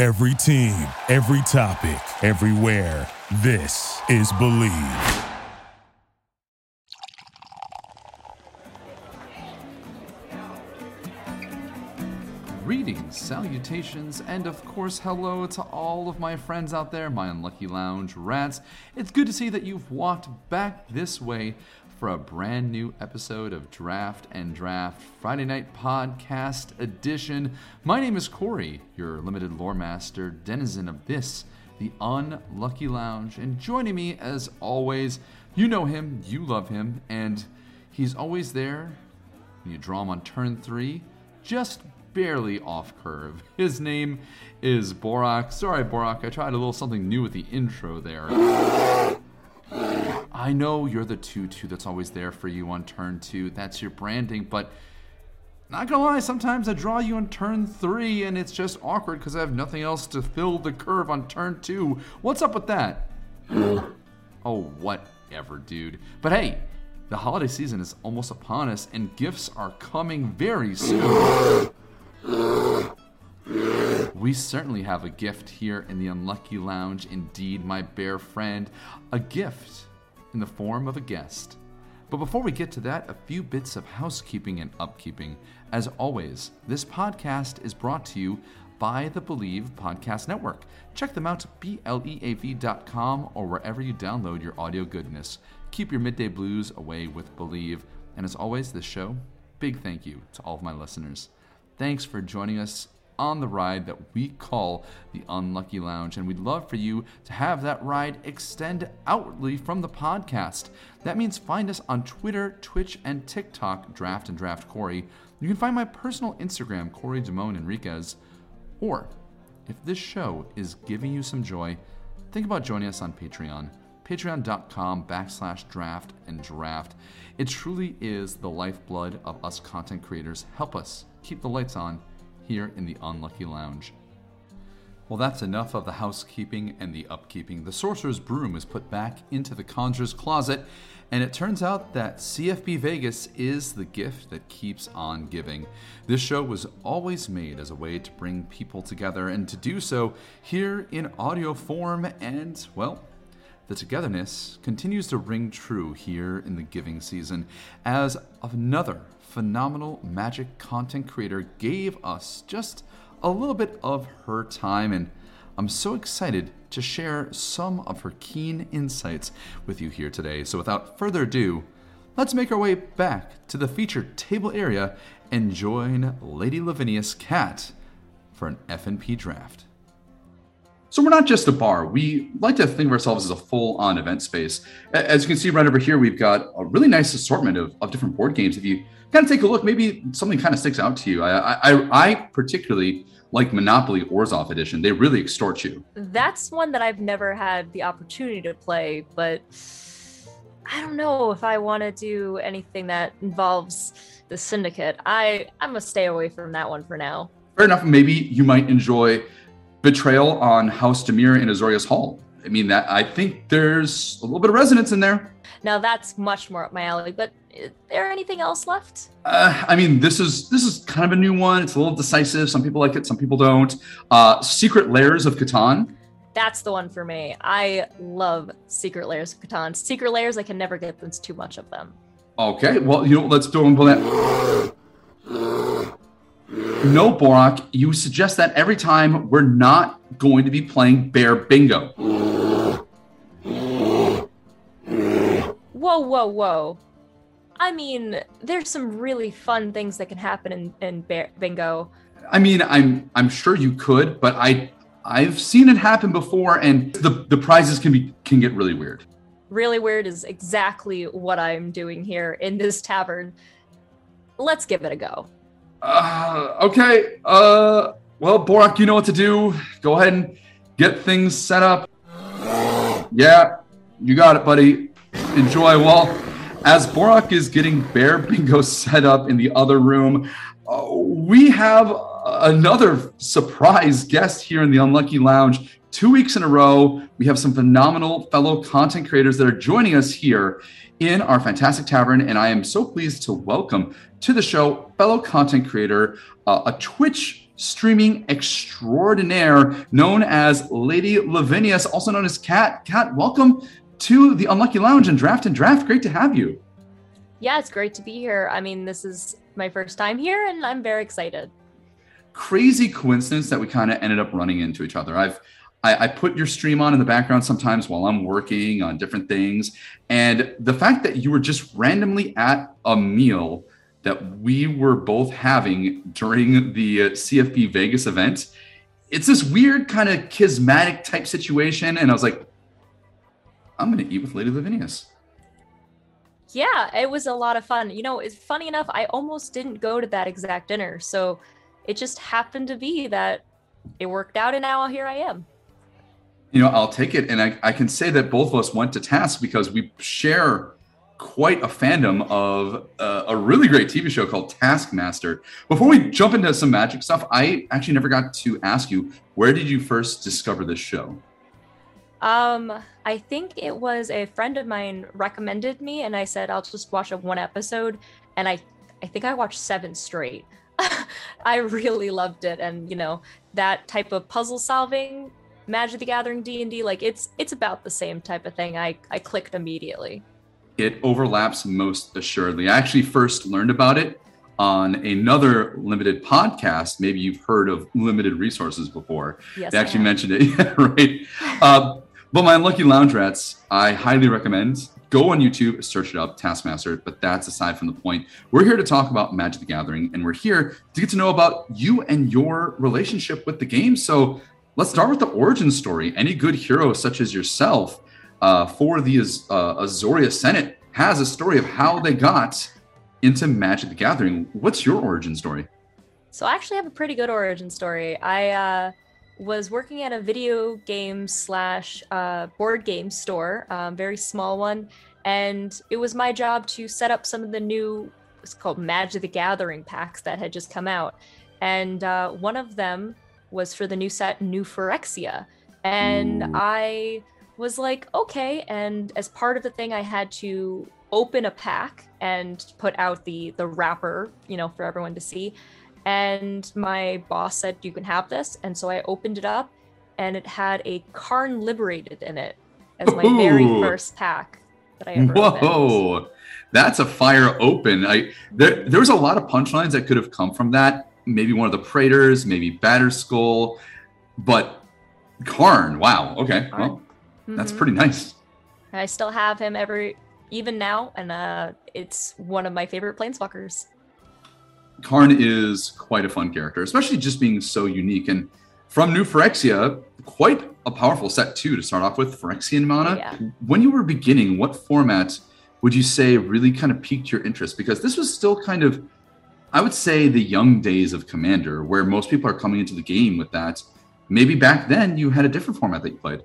Every team, every topic, everywhere. This is Believe. Greetings, salutations, and of course, hello to all of my friends out there, my Unlucky Lounge rats. It's good to see that you've walked back this way for a brand new episode of Draft and Draft Friday Night Podcast Edition. My name is Corey, your limited lore master, denizen of this, the Unlucky Lounge, and joining me as always, you know him, you love him, and he's always there when you draw him on turn three, just barely off curve. His name is Borak. Sorry, Borak, I tried a little something new with the intro there. I know you're the 2 2 that's always there for you on turn two. That's your branding, but not gonna lie, sometimes I draw you on turn three and it's just awkward because I have nothing else to fill the curve on turn two. What's up with that? oh, whatever, dude. But hey, the holiday season is almost upon us and gifts are coming very soon. We certainly have a gift here in the Unlucky Lounge, indeed, my bear friend. A gift in the form of a guest. But before we get to that, a few bits of housekeeping and upkeeping. As always, this podcast is brought to you by the Believe Podcast Network. Check them out BLEAV.com or wherever you download your audio goodness. Keep your midday blues away with Believe. And as always, this show, big thank you to all of my listeners. Thanks for joining us on the ride that we call the Unlucky Lounge. And we'd love for you to have that ride extend outwardly from the podcast. That means find us on Twitter, Twitch, and TikTok, Draft and Draft Corey. You can find my personal Instagram, Corey Damone Enriquez. Or if this show is giving you some joy, think about joining us on Patreon. Patreon.com backslash draft and draft. It truly is the lifeblood of us content creators. Help us keep the lights on here in the Unlucky Lounge. Well, that's enough of the housekeeping and the upkeeping. The sorcerer's broom is put back into the conjurer's closet, and it turns out that CFB Vegas is the gift that keeps on giving. This show was always made as a way to bring people together, and to do so here in audio form, and, well, the togetherness continues to ring true here in the giving season as of another phenomenal magic content creator gave us just a little bit of her time, and I'm so excited to share some of her keen insights with you here today. So, without further ado, let's make our way back to the featured table area and join Lady Lavinia's cat for an FNP draft. So we're not just a bar. We like to think of ourselves as a full-on event space. As you can see right over here, we've got a really nice assortment of, of different board games. If you kind of take a look, maybe something kind of sticks out to you. I, I, I particularly like Monopoly Orzhov Edition. They really extort you. That's one that I've never had the opportunity to play, but I don't know if I want to do anything that involves the Syndicate. I I'm gonna stay away from that one for now. Fair enough. Maybe you might enjoy Betrayal on House Dimir in Azorius Hall. I mean, that I think there's a little bit of resonance in there. Now that's much more up my alley. But is there anything else left? Uh, I mean, this is this is kind of a new one. It's a little decisive. Some people like it, some people don't. Uh, Secret Lairs of Catan. That's the one for me. I love Secret Lairs of Catan. Secret Lairs, I can never get too much of them. Okay, well, you know, let's do pull that. No, Borak, you suggest that every time we're not going to be playing Bear Bingo. Whoa, whoa, whoa. I mean, there's some really fun things that can happen in, in bear, bingo. I mean, I'm I'm sure you could, but I I've seen it happen before, and the the prizes can be can get really weird. Really weird is exactly what I'm doing here in this tavern. Let's give it a go. Uh, okay. Uh, Well, Borak, you know what to do. Go ahead and get things set up. Yeah, you got it, buddy. Enjoy. Well, as Borak is getting Bear Bingo set up in the other room, uh, we have another surprise guest here in the Unlucky Lounge. Two weeks in a row, we have some phenomenal fellow content creators that are joining us here in our fantastic tavern. And I am so pleased to welcome to the show fellow content creator, uh, a Twitch streaming extraordinaire known as Lady Lavinius, also known as Cat. Cat, welcome to the Unlucky Lounge and Draft and Draft. Great to have you. Yeah, it's great to be here. I mean, this is my first time here, and I'm very excited. Crazy coincidence that we kind of ended up running into each other. I've I, I, put your stream on in the background sometimes while I'm working on different things, and the fact that you were just randomly at a meal that we were both having during the uh, CFB Vegas event, it's this weird kind of charismatic type situation, and I was like, I'm going to eat with Lady Lavinius. Yeah, it was a lot of fun. You know, it's funny enough, I almost didn't go to that exact dinner. So it just happened to be that it worked out and now here I am. You know, I'll take it. And I, I can say that both of us went to task because we share quite a fandom of uh, a really great TV show called Taskmaster. Before we jump into some magic stuff, I actually never got to ask you, where did you first discover this show? Um, I think it was a friend of mine recommended me, and I said I'll just watch a one episode, and I, I think I watched seven straight. I really loved it, and you know that type of puzzle solving, Magic the Gathering D and D, like it's it's about the same type of thing. I I clicked immediately. It overlaps most assuredly. I actually first learned about it on another limited podcast. Maybe you've heard of limited resources before. Yes, they actually mentioned it. yeah, right. Uh, but my unlucky lounge rats, I highly recommend. Go on YouTube, search it up, Taskmaster. But that's aside from the point. We're here to talk about Magic the Gathering, and we're here to get to know about you and your relationship with the game. So let's start with the origin story. Any good hero, such as yourself, uh, for the uh, Azorius Senate, has a story of how they got into Magic the Gathering. What's your origin story? So I actually have a pretty good origin story. I uh, was working at a video game slash uh, board game store, um, very small one, and it was my job to set up some of the new it's called Magic the Gathering packs that had just come out, and uh, one of them was for the new set New Phyrexia, and Ooh. I was like, okay, and as part of the thing, I had to open a pack and put out the the wrapper, you know, for everyone to see and my boss said you can have this. And so i opened it up and it had a Karn liberated in it as my Ooh. very first pack that i ever whoa. Opened. that's a fire open. I there there was a lot of punchlines that could have come from that. Maybe one of the praetors maybe Batterskull but karn wow. Okay well mm-hmm. that's pretty nice. I still have him every even now and uh it's one of my favorite planeswalkers Karn is quite a fun character, especially just being so unique. And from New Phyrexia, quite a powerful set too to start off with Phyrexian mana. Yeah. When you were beginning, what format would you say really kind of piqued your interest? Because this was still kind of, I would say, the young days of Commander, where most people are coming into the game with that. Maybe back then you had a different format that you played.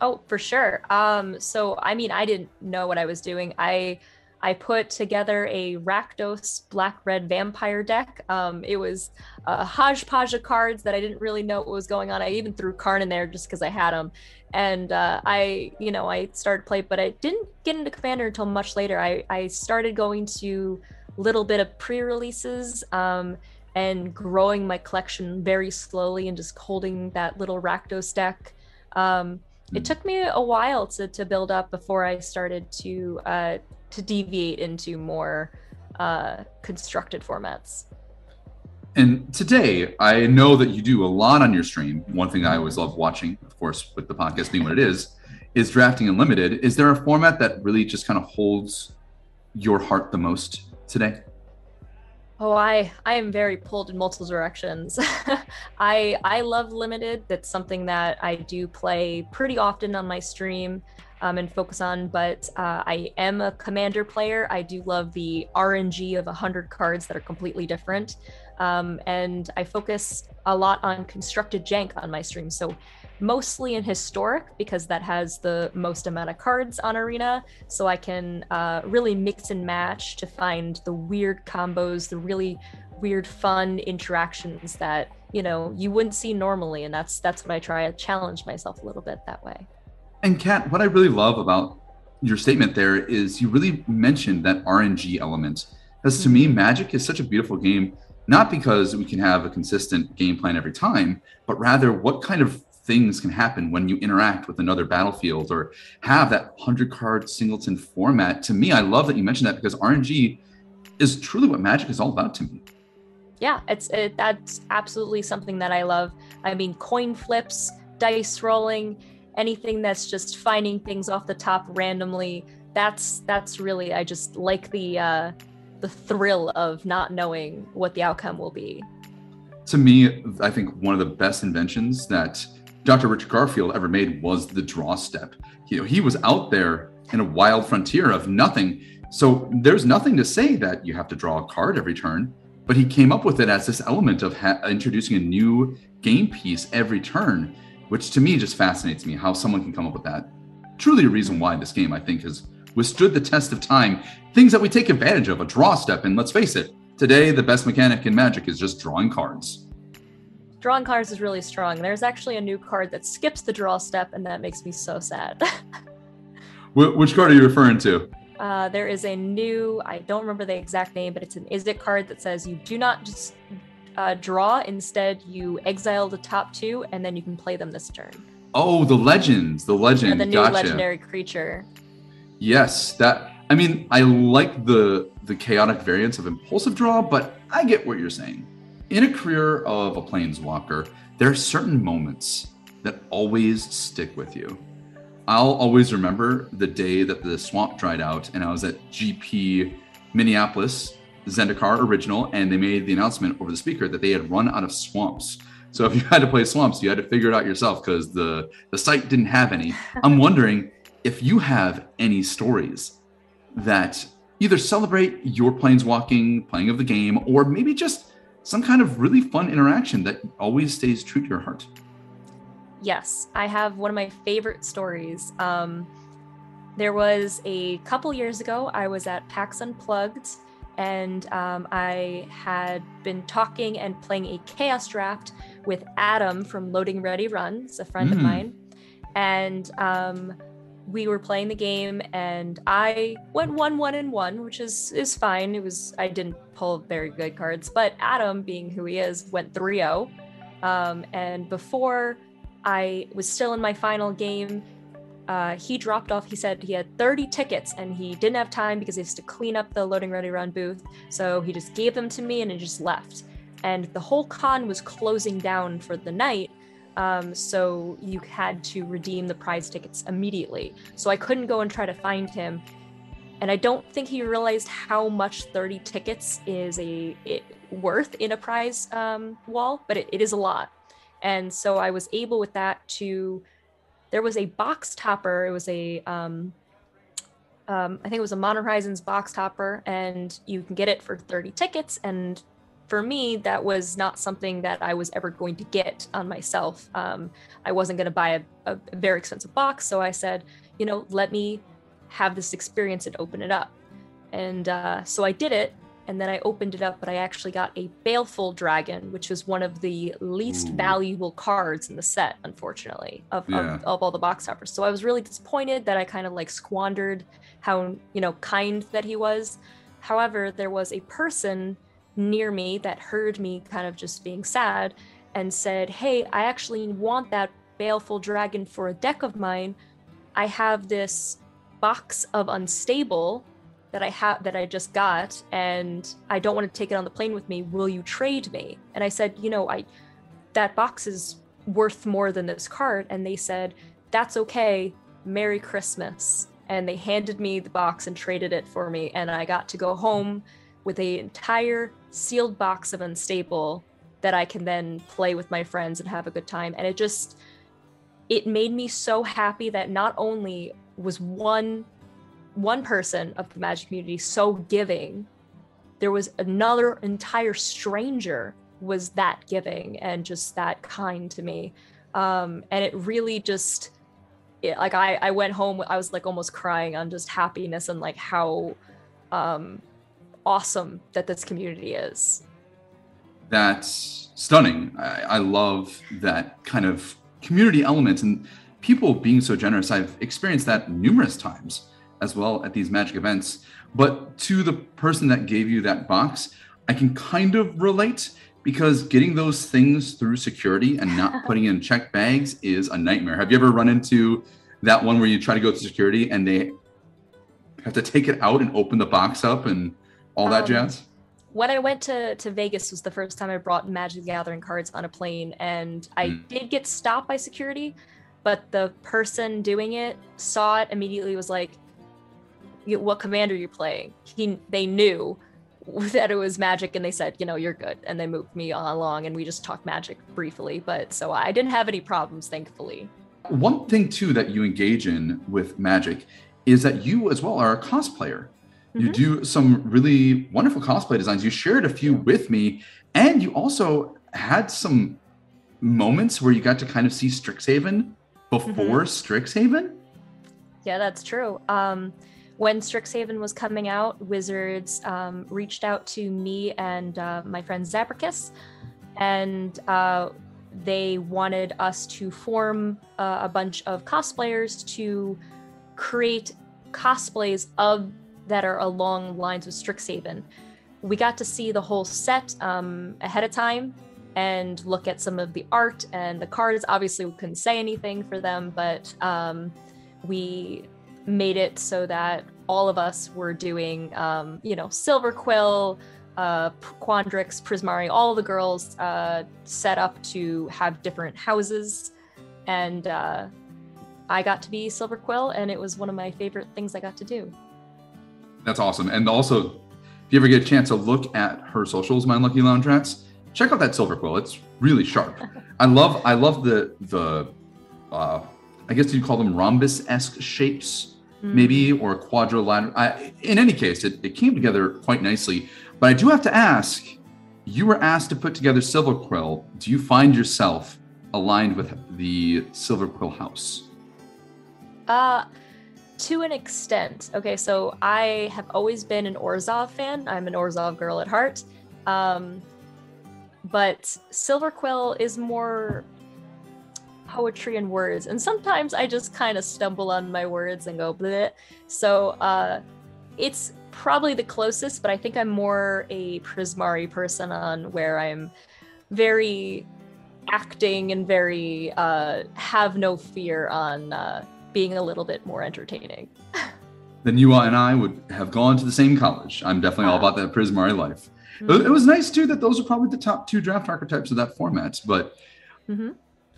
Oh, for sure. Um, so I mean, I didn't know what I was doing. I I put together a Rakdos Black Red Vampire deck. Um, it was a hodgepodge of cards that I didn't really know what was going on. I even threw Karn in there just because I had them. And uh, I, you know, I started play, but I didn't get into Commander until much later. I, I started going to little bit of pre-releases um, and growing my collection very slowly and just holding that little Rakdos deck. Um, it hmm. took me a while to, to build up before I started to uh, to deviate into more uh, constructed formats. And today, I know that you do a lot on your stream. One thing I always love watching, of course, with the podcast being what it is, is drafting unlimited. Is there a format that really just kind of holds your heart the most today? Oh, I I am very pulled in multiple directions. I I love limited. That's something that I do play pretty often on my stream um, and focus on. But uh, I am a commander player. I do love the RNG of 100 cards that are completely different. Um, and I focus a lot on constructed jank on my stream. So mostly in historic because that has the most amount of cards on arena so i can uh, really mix and match to find the weird combos the really weird fun interactions that you know you wouldn't see normally and that's that's what i try to challenge myself a little bit that way and kat what i really love about your statement there is you really mentioned that rng element because to me mm-hmm. magic is such a beautiful game not because we can have a consistent game plan every time but rather what kind of things can happen when you interact with another battlefield or have that 100 card singleton format. To me, I love that you mentioned that because RNG is truly what Magic is all about to me. Yeah, it's it, that's absolutely something that I love. I mean, coin flips, dice rolling, anything that's just finding things off the top randomly. That's that's really I just like the uh, the thrill of not knowing what the outcome will be. To me, I think one of the best inventions that Dr. Richard Garfield ever made was the draw step. You know, he was out there in a wild frontier of nothing. So there's nothing to say that you have to draw a card every turn, but he came up with it as this element of ha- introducing a new game piece every turn, which to me just fascinates me how someone can come up with that. Truly a reason why this game, I think, has withstood the test of time. Things that we take advantage of, a draw step, and let's face it, today the best mechanic in Magic is just drawing cards drawing cards is really strong. There's actually a new card that skips the draw step, and that makes me so sad. Which card are you referring to? Uh, there is a new, I don't remember the exact name, but it's an Is It card that says you do not just uh, draw, instead, you exile the top two, and then you can play them this turn. Oh, the legends, the legend. Yeah, the new gotcha. legendary creature. Yes, that. I mean, I like the the chaotic variants of impulsive draw, but I get what you're saying in a career of a planeswalker, there are certain moments that always stick with you. I'll always remember the day that the swamp dried out and I was at GP Minneapolis, Zendikar original, and they made the announcement over the speaker that they had run out of swamps. So if you had to play swamps, you had to figure it out yourself because the, the site didn't have any. I'm wondering if you have any stories that either celebrate your planeswalking, playing of the game, or maybe just some kind of really fun interaction that always stays true to your heart. Yes, I have one of my favorite stories. Um, there was a couple years ago, I was at PAX Unplugged, and um, I had been talking and playing a Chaos Draft with Adam from Loading Ready Runs, a friend mm. of mine. And um, we were playing the game and I went one one and one, which is is fine. It was I didn't pull very good cards, but Adam, being who he is, went 3-0. Um, and before I was still in my final game, uh, he dropped off. He said he had 30 tickets and he didn't have time because he has to clean up the loading ready run booth. So he just gave them to me and it just left. And the whole con was closing down for the night. Um, so you had to redeem the prize tickets immediately. So I couldn't go and try to find him. And I don't think he realized how much 30 tickets is a it, worth in a prize um, wall, but it, it is a lot. And so I was able with that to. There was a box topper. It was a um, um, I think it was a Modern Horizons box topper, and you can get it for 30 tickets. And for me, that was not something that I was ever going to get on myself. Um, I wasn't going to buy a, a, very expensive box. So I said, you know, let me have this experience and open it up. And uh, so I did it. And then I opened it up, but I actually got a Baleful Dragon, which was one of the least Ooh. valuable cards in the set, unfortunately, of, yeah. of, of all the box toppers. So I was really disappointed that I kind of like squandered how, you know, kind that he was. However, there was a person near me that heard me kind of just being sad and said, Hey, I actually want that baleful dragon for a deck of mine. I have this box of unstable that I have that I just got and I don't want to take it on the plane with me. Will you trade me? And I said, you know, I that box is worth more than this card and they said, "That's okay. Merry Christmas." And they handed me the box and traded it for me and I got to go home with a entire sealed box of unstable that I can then play with my friends and have a good time. And it just it made me so happy that not only was one one person of the magic community so giving there was another entire stranger was that giving and just that kind to me. Um, and it really just, it, like I, I went home, I was like almost crying on just happiness and like how um, awesome that this community is. That's stunning. I, I love that kind of community element and people being so generous. I've experienced that numerous times as well at these magic events. But to the person that gave you that box, I can kind of relate because getting those things through security and not putting in check bags is a nightmare. Have you ever run into that one where you try to go through security and they have to take it out and open the box up and all that um, jazz? When I went to, to Vegas was the first time I brought Magic the Gathering cards on a plane and I mm. did get stopped by security, but the person doing it saw it immediately was like, what commander you playing? He they knew that it was magic and they said you know you're good and they moved me along and we just talked magic briefly but so i didn't have any problems thankfully one thing too that you engage in with magic is that you as well are a cosplayer mm-hmm. you do some really wonderful cosplay designs you shared a few with me and you also had some moments where you got to kind of see strixhaven before mm-hmm. strixhaven yeah that's true um when Strixhaven was coming out, Wizards um, reached out to me and uh, my friend Zabricus, and uh, they wanted us to form uh, a bunch of cosplayers to create cosplays of that are along lines with Strixhaven. We got to see the whole set um, ahead of time and look at some of the art and the cards. Obviously, we couldn't say anything for them, but um, we made it so that all of us were doing, um, you know, Silver Quill, uh, Quandrix, Prismari, all the girls uh, set up to have different houses. And uh, I got to be Silver Quill, and it was one of my favorite things I got to do. That's awesome. And also, if you ever get a chance to look at her socials, My Unlucky Lounge Rats, check out that Silver Quill. It's really sharp. I love I love the the uh, I guess you'd call them rhombus esque shapes mm. maybe, or a quadrilateral. I, in any case, it, it came together quite nicely. But I do have to ask you were asked to put together Silver Quill. Do you find yourself aligned with the Silver Quill house? Uh, to an extent. Okay, so I have always been an Orzhov fan. I'm an Orzhov girl at heart. Um, but Silver Quill is more poetry and words. And sometimes I just kind of stumble on my words and go bleh. So uh, it's probably the closest, but I think I'm more a Prismari person on where I'm very acting and very uh, have no fear on uh, being a little bit more entertaining. then you and I would have gone to the same college. I'm definitely all about that Prismari life. Mm-hmm. It was nice too that those are probably the top two draft archetypes of that format. But mm-hmm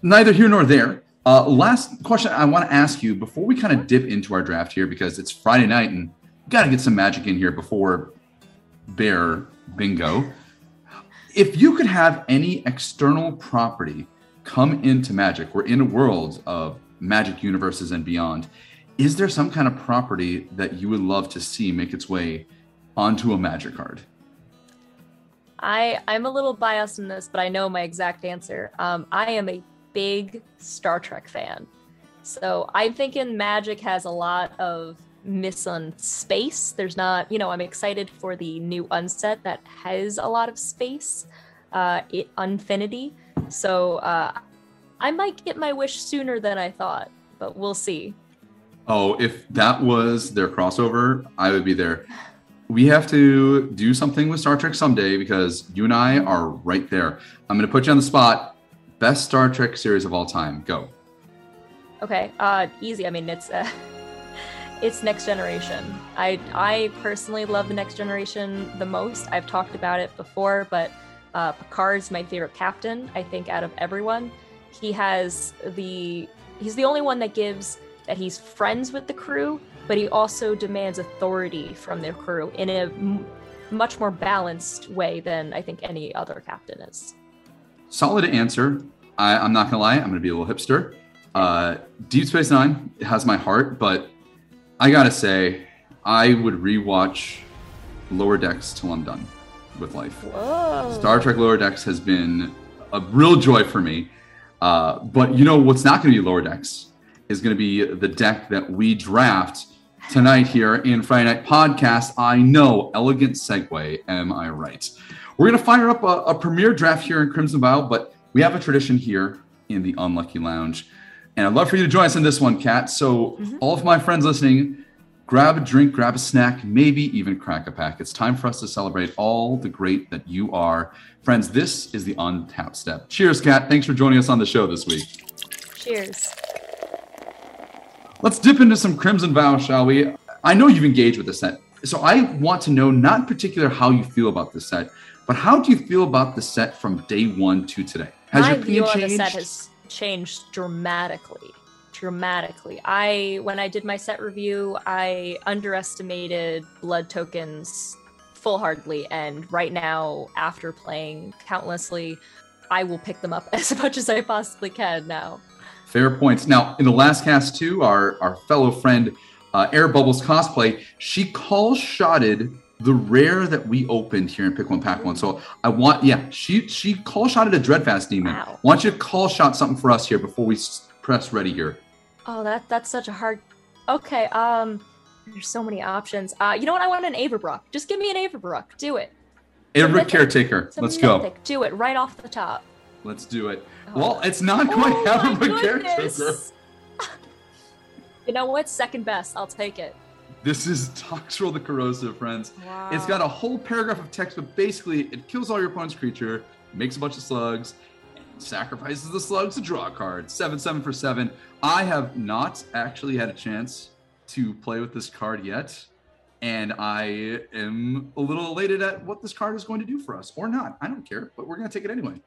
neither here nor there. Uh, last question I want to ask you before we kind of dip into our draft here, because it's Friday night and we got to get some magic in here before Bear Bingo. If you could have any external property come into Magic, we're in a world of Magic universes and beyond. Is there some kind of property that you would love to see make its way onto a Magic card? I I'm a little biased in this, but I know my exact answer. Um, I am a big Star Trek fan. So I'm thinking Magic has a lot of miss on space. There's not, you know, I'm excited for the new unset that has a lot of space, uh, it, Unfinity. So uh, I might get my wish sooner than I thought, but we'll see. Oh, if that was their crossover, I would be there. We have to do something with Star Trek someday because you and I are right there. I'm going to put you on the spot. Best Star Trek series of all time. Go. Okay. Uh, easy. I mean, it's uh, it's Next Generation. I I personally love the Next Generation the most. I've talked about it before, but uh, Picard's my favorite captain. I think out of everyone, he has the he's the only one that gives that he's friends with the crew, but he also demands authority from their crew in a m- much more balanced way than I think any other captain is. Solid answer. I, am not gonna lie, I'm gonna be a little hipster. Uh, Deep Space Nine has my heart, but I gotta say, I would rewatch Lower Decks till I'm done. with life. Whoa. Star Trek Lower Decks has been a real joy for me. Uh, but you know what's not going to be Lower Decks is going to be the deck that we draft tonight here in Friday Night Podcast. I know, elegant segue. Am I right? We're going to fire up a, a premiere draft here in Crimson Vow, but we have a tradition here in the Unlucky Lounge. And I'd love for you to join us in this one, Kat. So, mm-hmm. all of my friends listening, grab a drink, grab a snack, maybe even crack a pack. It's time for us to celebrate all the great that you are. Friends, this is the Untapped Step. Cheers, Kat. Thanks for joining us on the show this week. Cheers. Let's dip into some Crimson Vow, shall we? I know you've engaged with the set. So I want to know not in particular how you feel about the set, but how do you feel about the set from day one to today? Has My view opinion on the set has changed dramatically. Dramatically. I when I did my set review, I underestimated blood tokens full heartedly, and right now, after playing countlessly, I will pick them up as much as I possibly can now. Fair points. Now, in the last cast too, our our fellow friend uh, Air Bubbles cosplay, she call shotted the rare that we opened here in Pick One Pack One. So I want, yeah, she she call shotted a Dreadfeast demon. Wow. I want you to call shot something for us here before we press ready here. Oh, that that's such a hard. Okay, um, there's so many options. Uh, you know what? I want an Avabruck. Just give me an Avabruck. Do it. Mythic. Caretaker. Let's go. Do it right off the top. Let's do it. Oh. Well, it's not quite Oh having my a Caretaker. you know what? Second best. I'll take it. This is Toxrill the Corrosive, friends. Wow. It's got a whole paragraph of text, but basically it kills all your opponent's creature, makes a bunch of slugs, and sacrifices the slugs to draw a card. Seven, seven for seven. I have not actually had a chance to play with this card yet, and I am a little elated at what this card is going to do for us, or not. I don't care, but we're going to take it anyway.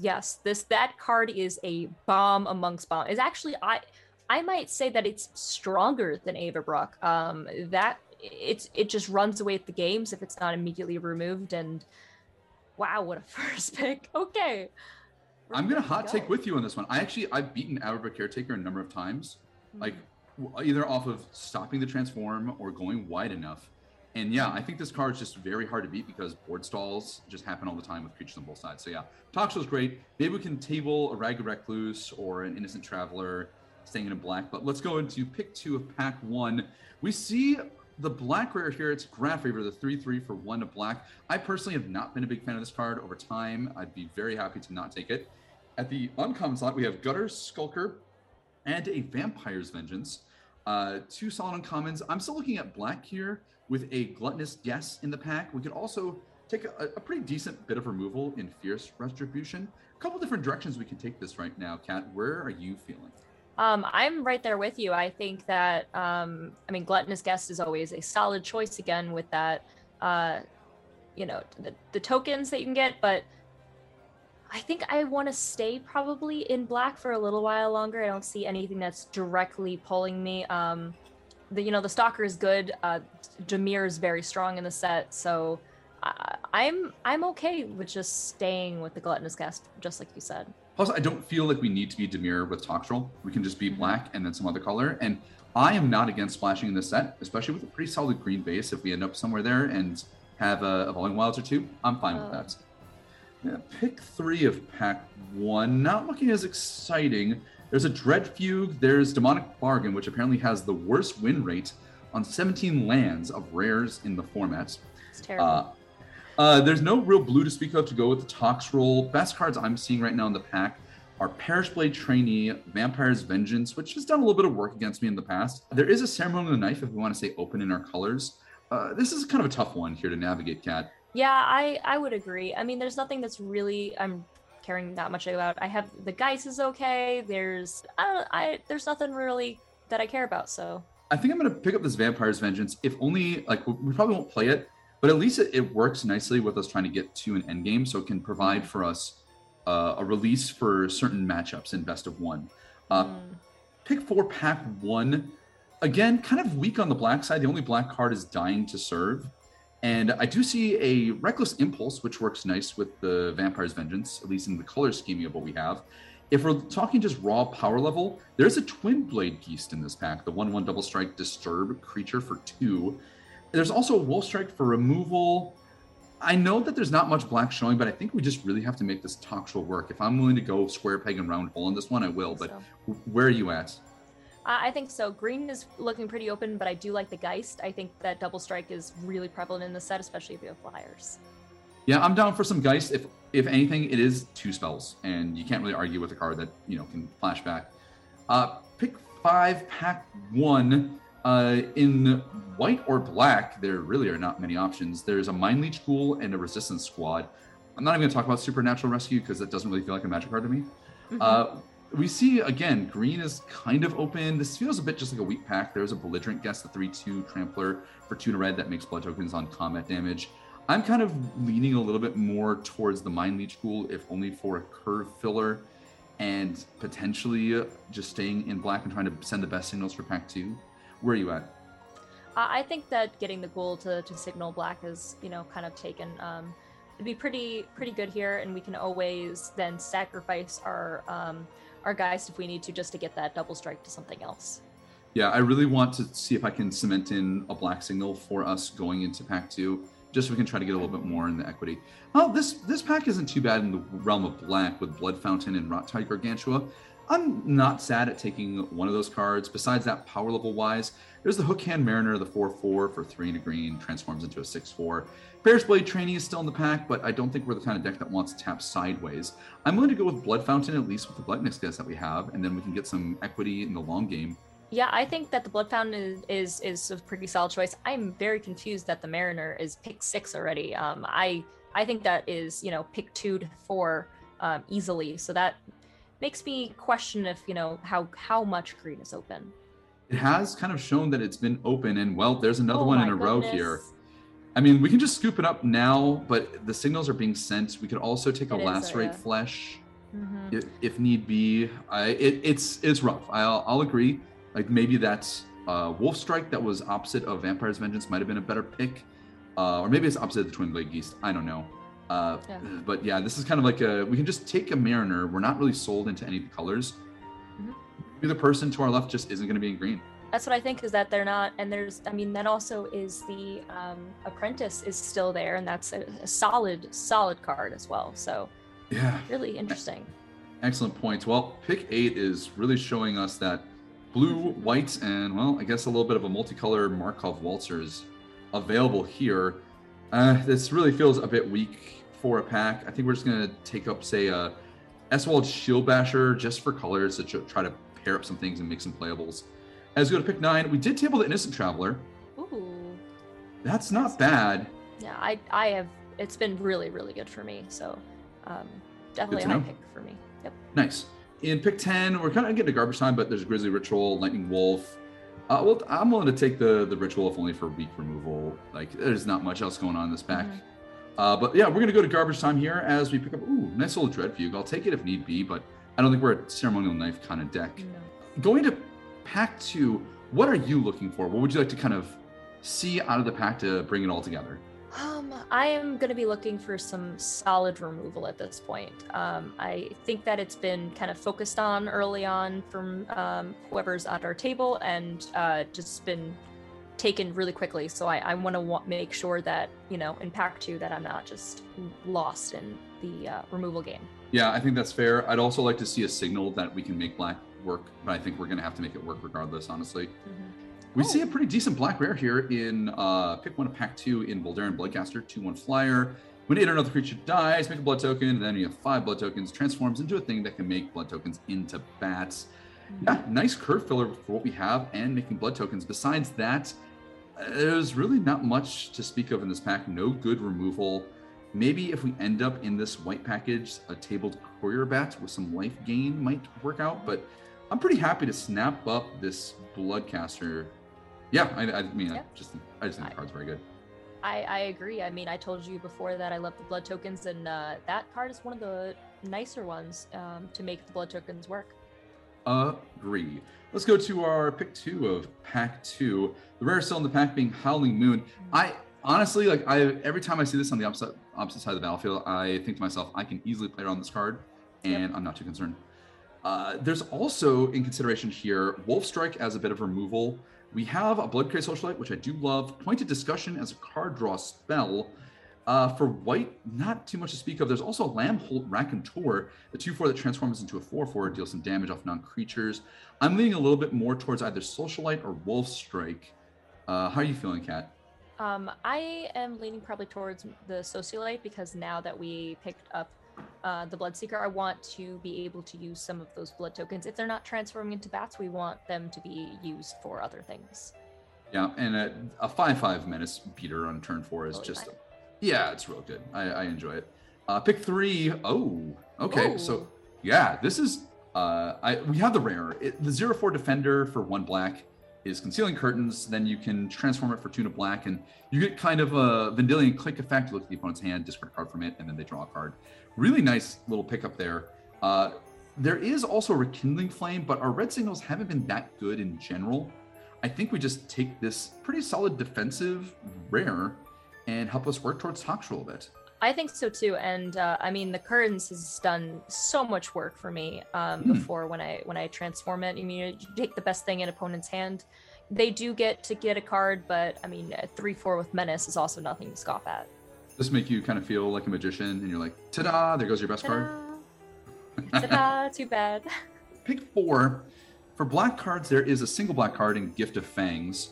yes. This that card is a bomb amongst bomb. Is actually I I might say that it's stronger than Avabruck. Um, that it's it just runs away at the games if it's not immediately removed. And wow, what a first pick. Okay. We're I'm gonna hot take with you on this one. I actually I've beaten Avabruck Caretaker a number of times, like Mm-hmm. w- either off of stopping the transform or going wide enough. And yeah, I think this card is just very hard to beat because board stalls just happen all the time with creatures on both sides. So yeah, Toxrill's great. Maybe we can table a Ragged Recluse or an Innocent Traveler staying in black. But let's go into pick two of pack one. We see the black rare here. It's Graf Reaver, the 3 3 for one to black. I personally have not been a big fan of this card over time. I'd be very happy to not take it. At the uncommon slot, we have Gutter Skulker and a Vampire's Vengeance. Uh, two solid uncommons. I'm still looking at black here with a Gluttonous Guest in the pack. We could also take a, a pretty decent bit of removal in Fierce Retribution. A couple different directions we can take this right now. Kat, where are you feeling? Um, I'm right there with you. I think that um, I mean, gluttonous guest is always a solid choice again with that, uh, you know, the, the tokens that you can get. But I think I want to stay probably in black for a little while longer. I don't see anything that's directly pulling me. Um, the you know the stalker is good. Uh, Dimir is very strong in the set, so I, I'm I'm okay with just staying with the gluttonous guest, just like you said. Also, I don't feel like we need to be demure with Toxrill. We can just be Mhm. black and then some other color. And I am not against splashing in this set, especially with a pretty solid green base. If we end up somewhere there and have a, Evolving Volume Wilds or two, I'm fine with Oh. that. Yeah, pick three of pack one. Not looking as exciting. There's a Dread Fugue. There's Demonic Bargain, which apparently has the worst win rate on 17 lands of rares in the format. It's terrible. Uh, uh, there's no real blue to speak of to go with the Tox roll. Best cards I'm seeing right now in the pack are Parish Blade Trainee, Vampire's Vengeance, which has done a little bit of work against me in the past. There is a Ceremony of the Knife if we want to say open in our colors. Uh, this is kind of a tough one here to navigate, Cat. Yeah, I I would agree. I mean, there's nothing that's really I'm caring that much about. I have the Geist is okay. There's I don't I there's nothing really that I care about. So I think I'm going to pick up this Vampire's Vengeance, if only, like, we probably won't play it, but at least it, it works nicely with us trying to get to an endgame, so it can provide for us uh, a release for certain matchups in best of one. Uh, mm, pick four, pack one. Again, kind of weak on the black side. The only black card is Dying to Serve. And I do see a Reckless Impulse, which works nice with the Vampire's Vengeance, at least in the color scheming of what we have. If we're talking just raw power level, there's a Twin Blade Geist in this pack, the 1 1 double strike disturb creature for two. There's also Wolf Strike for removal. I know that there's not much black showing, but I think we just really have to make this Toxrill work. If I'm willing to go square peg and round hole in this one, I will. But So, where are you at? I I think so. Green is looking pretty open, but I do like the Geist. I think that double strike is really prevalent in the set, especially if you have flyers. Yeah, I'm down for some Geist. If if anything, it is two spells, and you can't really argue with a card that you know can flash back. Uh, pick five, pack one. Uh, in white or black, there really are not many options. There's a Mind Leech Ghoul and a Resistance Squad. I'm not even going to talk about Supernatural Rescue because that doesn't really feel like a magic card to me. Uh, we see again, green is kind of open. This feels a bit just like a weak pack. There's a belligerent guest, the 3 2 trampler for two to red that makes blood tokens on combat damage. I'm kind of leaning a little bit more towards the Mind Leech Ghoul, if only for a curve filler, and potentially just staying in black and trying to send the best signals for pack two. Where are you at? I I think that getting the ghoul to, to signal black is, you know, kind of taken. Um, it'd be pretty pretty good here, and we can always then sacrifice our um, our Geist if we need to, just to get that double strike to something else. Yeah, I really want to see if I can cement in a black signal for us going into pack two, just so we can try to get a little bit more in the equity. Oh, this this pack isn't too bad in the realm of black with Blood Fountain and Rot Tide Gargantua. I'm not sad at taking one of those cards. Besides that, power level wise, there's the Hookhand Mariner, the 4 4 for 3 and a green, transforms into a 6 4. Bear's Blade Trainee is still in the pack, but I don't think we're the kind of deck that wants to tap sideways. I'm willing to go with Blood Fountain, at least with the Blood Mix guest that we have, and then we can get some equity in the long game. Yeah, I think that the Blood Fountain is, is is a pretty solid choice. I'm very confused that the Mariner is pick six already. Um, I I think that is you know pick two to four um, easily. So that makes me question if you know how how much green is open. It has kind of shown that it's been open, and well, there's another Oh one in a row goodness. here. I mean, we can just scoop it up now, but the signals are being sent. We could also take a It uh, lacerate yeah. flesh Mhm. if, if need be. I, it, it's it's rough. I'll, I'll agree. Like maybe that's uh, Wolf Strike that was opposite of Vampire's Vengeance might have been a better pick, uh, or maybe it's opposite of the Twin Blade Geist. I don't know. Uh, Yeah. But yeah, this is kind of like a we can just take a Mariner. We're not really sold into any of the colors. Mhm. Maybe the person to our left just isn't going to be in green. That's what I think is that they're not, and there's, I mean, that also is the um, apprentice is still there, and that's a, a solid, solid card as well. So Yeah. really interesting. Excellent points. Well, pick eight is really showing us that blue, white, and well, I guess a little bit of a multicolor Markov waltzer is available here. Uh, this really feels a bit weak for a pack. I think we're just gonna take up, say, a Estwald Shield Basher just for colors to try to pair up some things and make some playables. As we go to pick nine, we did table the Innocent Traveler. Ooh, That's not bad. yeah, I, I have. It's been really, really good for me. So um, definitely a to high know. pick for me. Yep. Nice. In pick 10, we're kind of getting to garbage time, but there's Grizzly Ritual, Lightning Wolf. Uh, well, I'm willing to take the, the Ritual if only for weak removal. Like, there's not much else going on in this pack. Mhm. Uh, but yeah, we're going to go to garbage time here as we pick up, ooh, nice little Dread Fugue. I'll take it if need be, but I don't think we're a ceremonial knife kind of deck. No. Going to pack two, what are you looking for? What would you like to kind of see out of the pack to bring it all together? Um, I am going to be looking for some solid removal at this point. Um, I think that it's been kind of focused on early on from um, whoever's at our table and uh, just been taken really quickly. So I, I want to wa- make sure that, you know, in pack two, that I'm not just lost in the uh, removal game. Yeah, I think that's fair. I'd also like to see a signal that we can make black work, but I think we're going to have to make it work regardless, honestly. We Oh. see a pretty decent black rare here in uh, pick one of pack two in Voldaren Bloodcaster, 2 1 flyer. When you hit another creature dies, make a blood token, and then you have five blood tokens, transforms into a thing that can make blood tokens into bats. Yeah, nice curve filler for what we have and making blood tokens. Besides that, there's really not much to speak of in this pack. No good removal. Maybe if we end up in this white package, a tabled courier bat with some life gain might work out, but I'm pretty happy to snap up this bloodcaster. Yeah, I, I mean, I Yeah. just I just think the card's very good. I, I agree. I mean, I told you before that I love the blood tokens, and uh, that card is one of the nicer ones um, to make the blood tokens work. Agree. Let's go to our pick two of pack two. The rarest still in the pack being Howling Moon. I honestly like I every time I see this on the opposite opposite side of the battlefield, I think to myself, I can easily play around this card, and I'm not too concerned. Uh, there's also in consideration here Wolf Strike as a bit of removal. We have a Bloodcrazed Socialite, which I do love. Pointed Discussion as a card draw spell. Uh, for white, not too much to speak of. There's also Lambholt Raconteur, the 2 4 that transforms into a 4 4, deals some damage off non creatures. I'm leaning a little bit more towards either Socialite or Wolf Strike. Uh, how are you feeling, Kat? Um, I am leaning probably towards the Socialite because now that we picked up uh, the Bloodseeker, I want to be able to use some of those blood tokens. If they're not transforming into bats, we want them to be used for other things. Yeah, and a, a 5 5 Menace beater on turn 4 is Totally just, fine. Yeah, it's real good. I, I enjoy it. Uh, pick three. Oh, okay. So, yeah, this is, uh, I we have the rare. It, the zero four Defender for one black is Concealing Curtains. Then you can transform it for two to black, and you get kind of a Vendilion Clique effect. You look at the opponent's hand, discard a card from it, and then they draw a card. Really nice little pickup there. Uh, there is also a Rekindling Flame, but our red signals haven't been that good in general. I think we just take this pretty solid defensive rare and help us work towards Tox a little bit. I think so too, and uh, I mean the curtains has done so much work for me um, Hmm. before when I when I transform it. I mean, you take the best thing in opponent's hand. They do get to get a card, but I mean, a three four with menace is also nothing to scoff at. This make you kind of feel like a magician, and you're like, ta-da! There goes your best card. Ta-da! Ta-da! Too bad. Pick four. For black cards, there is a single black card in Gift of Fangs.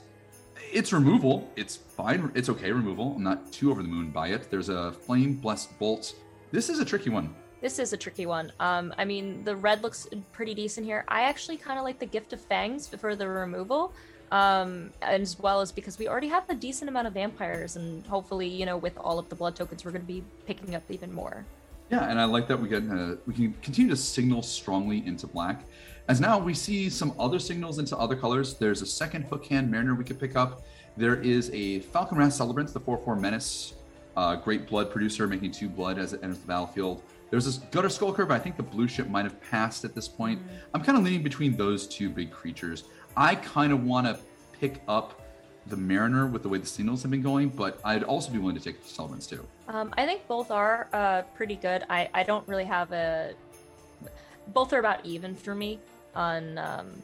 It's removal. It's fine. It's okay removal. I'm not too over the moon by it. There's a Flame Blessed Bolt. This is a tricky one. This is a tricky one. Um, I mean, the red looks pretty decent here. I actually kind of like the Gift of Fangs for the removal, um, as well as because we already have a decent amount of vampires, and hopefully, you know, with all of the blood tokens, we're going to be picking up even more. Yeah, and I like that we get uh, we can continue to signal strongly into black. As now we see some other signals into other colors. There's a second Hookhand Mariner we could pick up. There is a Falkenrath Celebrant, the 4-4 menace, uh, great blood producer, making two blood as it enters the battlefield. There's this Gutter Skulker, but I think the blue ship might have passed at this point. I'm kind of leaning between those two big creatures. I kind of want to pick up the Mariner with the way the signals have been going, but I'd also be willing to take the Celebrants too. Um, I think both are uh, pretty good. I, I don't really have a. Both are about even for me on um,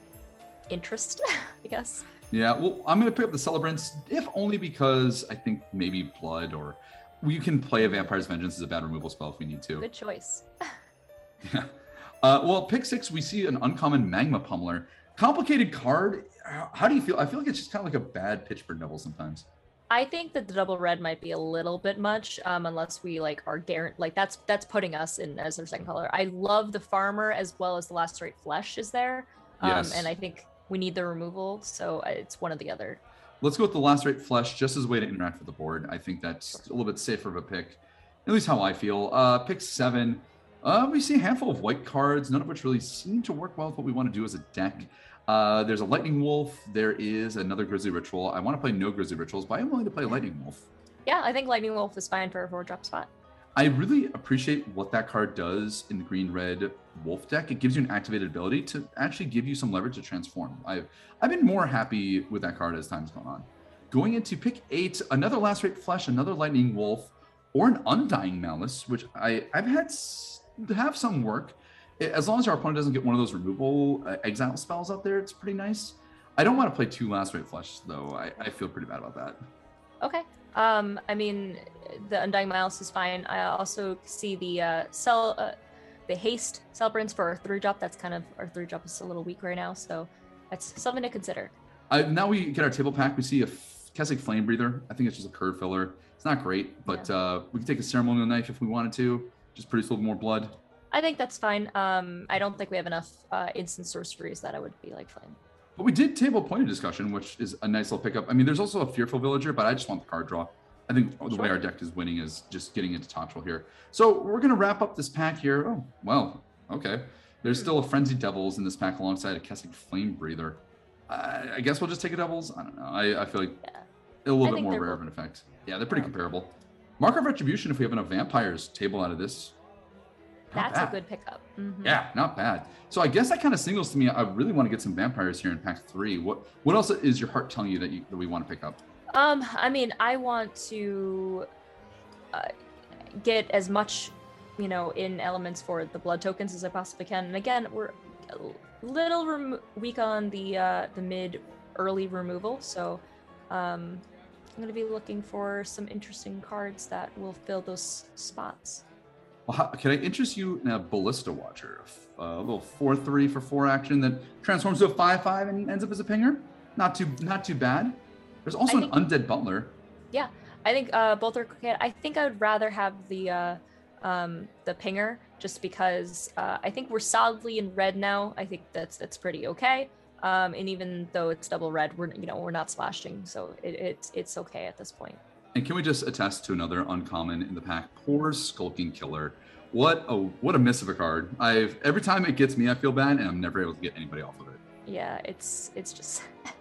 interest, I guess. Yeah, well, I'm going to pick up the Celebrants, if only because I think maybe Blood or we can play a Vampire's Vengeance as a bad removal spell if we need to. Good choice. Yeah. Uh, well, pick six, we see an uncommon Magma Pummeler. Complicated card. How- How do you feel? I feel like it's just kind of like a bad pitch for Neville sometimes. I think that the double red might be a little bit much, um, unless we like are guaranteed. Like that's that's putting us in as their second color. I love the farmer as well as the last lacerate flesh is there, um, Yes. and I think we need the removal, so uh, it's one or the other. Let's go with the last Lacerate Flesh just as a way to interact with the board. I think that's a little bit safer of a pick, at least how I feel. Uh, pick seven. Uh, we see a handful of white cards, none of which really seem to work well with what we want to do as a deck. Uh, there's a Lightning Wolf. There is another Grisly Ritual. I want to play no Grisly Rituals, but I'm willing to play Lightning Wolf. Yeah, I think lightning wolf is fine for a four drop spot. I really appreciate what that card does in the green red wolf deck. It gives you an activated ability to actually give you some leverage to transform. I've I've been more happy with that card as time's gone on. Going into pick eight, another lacerate flesh, another lightning wolf, or an undying malice, which I I've had s- have some work. As long as your opponent doesn't get one of those removal uh, exile spells out there, it's pretty nice. I don't want to play two last lacerate flesh though. I, I feel pretty bad about that. Okay. Um, I mean, the Undying Malice is fine. I also see the uh, cell, uh, the haste celebrants for our three drop. That's kind of our three drop is a little weak right now, so that's something to consider. Uh, now we get our table pack. We see a F- Kessig Flamebreather. I think it's just a curve filler. It's not great, but uh, we can take a ceremonial knife if we wanted to. Just produce a little more blood. I think that's fine. Um, I don't think we have enough uh, instant sorceries that I would be like flame. But we did table pointed discussion, which is a nice little pickup. I mean, there's also a Fearful Villager, but I just want the card draw. I think the way our deck is winning is just getting into top roll here. So we're gonna wrap up this pack here. Oh, well, okay. There's still a Frenzied Devils in this pack alongside a Kessig Flamebreather. I, I guess we'll just take a Devils. I don't know. I, I feel like Yeah. a little I bit more rare of an effect. Yeah, they're pretty Yeah. comparable. Markov Retribution if we have enough vampires table out of this. That's a good pickup. Mhm. Yeah, not bad. So I guess that kind of signals to me I really want to get some vampires here in pack three. What what else is your heart telling you that you that we want to pick up? Um, I mean, I want to uh, get as much, you know, in elements for the blood tokens as I possibly can. And again, we're a little rem- weak on the uh, the mid early removal, so um, I'm going to be looking for some interesting cards that will fill those spots. Well, how, can I interest you in a Ballista Watcher? A little 4 3 for 4 action that transforms to a 5 5 and ends up as a pinger? Not too not too bad. There's also think- an Undead Butler. Yeah, I think uh, both are okay. I think I would rather have the uh, um, the pinger just because uh, I think we're solidly in red now. I think that's that's pretty okay. Um, and even though it's double red, we're you know we're not splashing, so it, it's it's okay at this point. And can we just attest to another uncommon in the pack? Poor Skulking Killer. What a what a miss of a card. I've every time it gets me, I feel bad, and I'm never able to get anybody off of it. Yeah, it's it's just.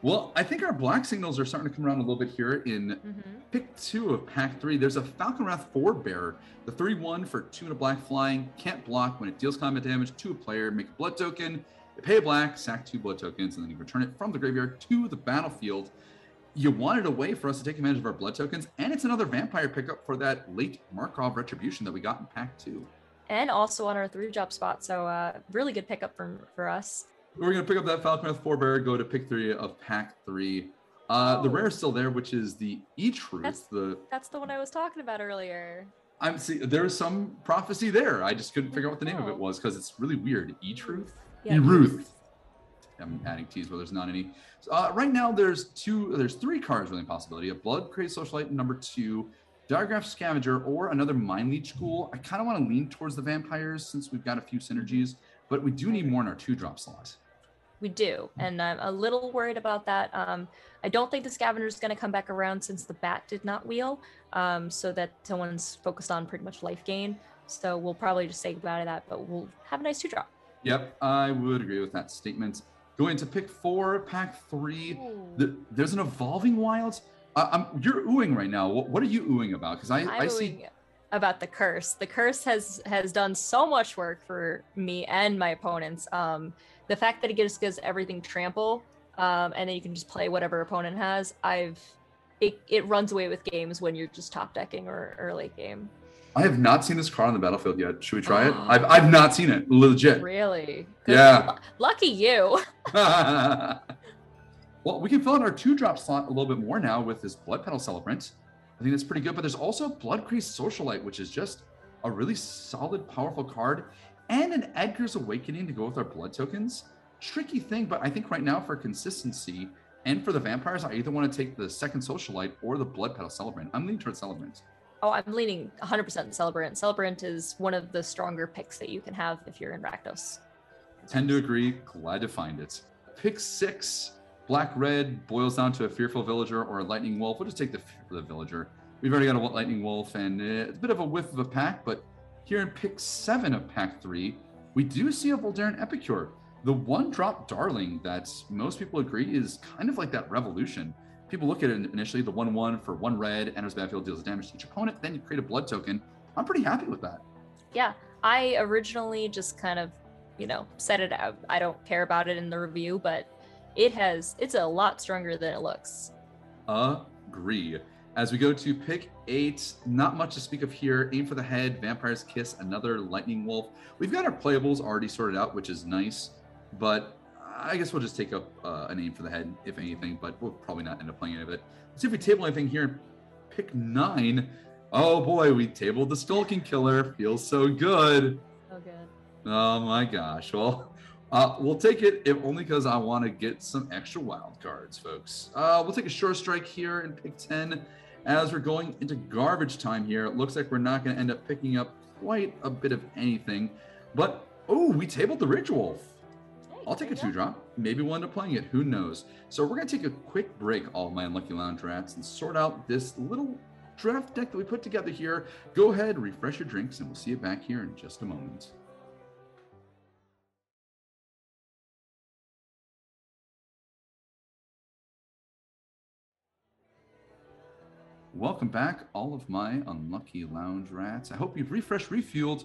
Well, I think our black signals are starting to come around a little bit here in Mhm. pick two of pack three. There's a Falkenrath Forebearer, the 3 1 for two and a black flying, can't block when it deals combat damage to a player, make a blood token, you pay a black, sack two blood tokens, and then you return it from the graveyard to the battlefield. You wanted a way for us to take advantage of our blood tokens, and it's another vampire pickup for that late Markov retribution that we got in pack two. And also on our three job spot, so uh, really good pickup for for us. We're gonna pick up that Falkenrath Forebearer, go to pick three of pack three. Uh, the Oh. rare is still there, which is the E Truth. That's- The That's the one I was talking about earlier. I'm see there is some prophecy there. I just couldn't figure out what the name of Oh. it was because it's really weird. E Truth. Yeah, E Ruth. I'm adding T's where there's not any. So, uh, right now, there's two, there's three cards really in possibility: a Bloodcrazed Socialite number two, Diregraf Scavenger, or another Mind Leech Ghoul. I kind of want to lean towards the vampires since we've got a few synergies, but we do need more in our two drop slot. We do, and I'm a little worried about that. Um, I don't think the scavenger is going to come back around since the bat did not wheel, um, so that someone's focused on pretty much life gain. So we'll probably just say goodbye to that, but we'll have a nice two drop. Yep, I would agree with that statement. Going to pick four, pack three. The, there's an evolving wild. Uh, I'm, you're oohing right now. What, what are you oohing about? Because I, I see. about the curse. The curse has has done so much work for me and my opponents. Um, the fact that it just gives everything trample, um, and then you can just play whatever opponent has. I've it, it runs away with games when you're just top decking or, or late game. I have not seen this card on the battlefield yet. Should we try it? I've, I've not seen it. Legit. Really? Good- Yeah. lu- Lucky you. well, we can fill in our two drop slot a little bit more now with this Blood Petal Celebrant. I think that's pretty good. But there's also Bloodcrazed Socialite, which is just a really solid, powerful card, and an Edgar's Awakening to go with our blood tokens. Tricky thing, but I think right now for consistency and for the vampires, I either want to take the second Socialite or the Blood Petal Celebrant. I'm leaning towards Celebrant. Oh, I'm leaning 100% Celebrant. Celebrant is one of the stronger picks that you can have if you're in Rakdos. Tend to agree. Glad to find it. Pick six. Black red boils down to a fearful villager or a lightning wolf. We'll just take the, the villager. We've already got a lightning wolf, and uh, it's a bit of a whiff of a pack. But here in pick seven of pack three, we do see a Voldaren Epicure, the one drop darling that most people agree is kind of like that revolution. People look at it initially, the one one for one red enters the battlefield, deals damage to each opponent. Then you create a blood token. I'm pretty happy with that. Yeah, I originally just kind of, you know, said it out. I don't care about it in the review, but it has, it's a lot stronger than it looks. Agree. As we go to pick eight, not much to speak of here. Aim for the head, Vampire's Kiss, another Lightning Wolf. We've got our playables already sorted out, which is nice, but I guess we'll just take up uh, an aim for the head, if anything, but we'll probably not end up playing any of it. Let's see if we table anything here. Pick nine. Oh boy, we tabled the Skulking Killer. Feels so good. Oh, good. Oh my gosh. Well, uh, we'll take it if only because I want to get some extra wild cards, folks. Uh, we'll take a Sure Strike here and pick 10. As we're going into garbage time here, it looks like we're not going to end up picking up quite a bit of anything. But, oh, we tabled the Ridge Wolf. Hey, I'll take a two drop. Maybe we'll end up playing it. Who knows? So we're going to take a quick break, all my Unlucky Lounge rats, and sort out this little draft deck that we put together here. Go ahead, refresh your drinks, and we'll see you back here in just a moment. Welcome back, all of my unlucky lounge rats. I hope you've refreshed, refueled.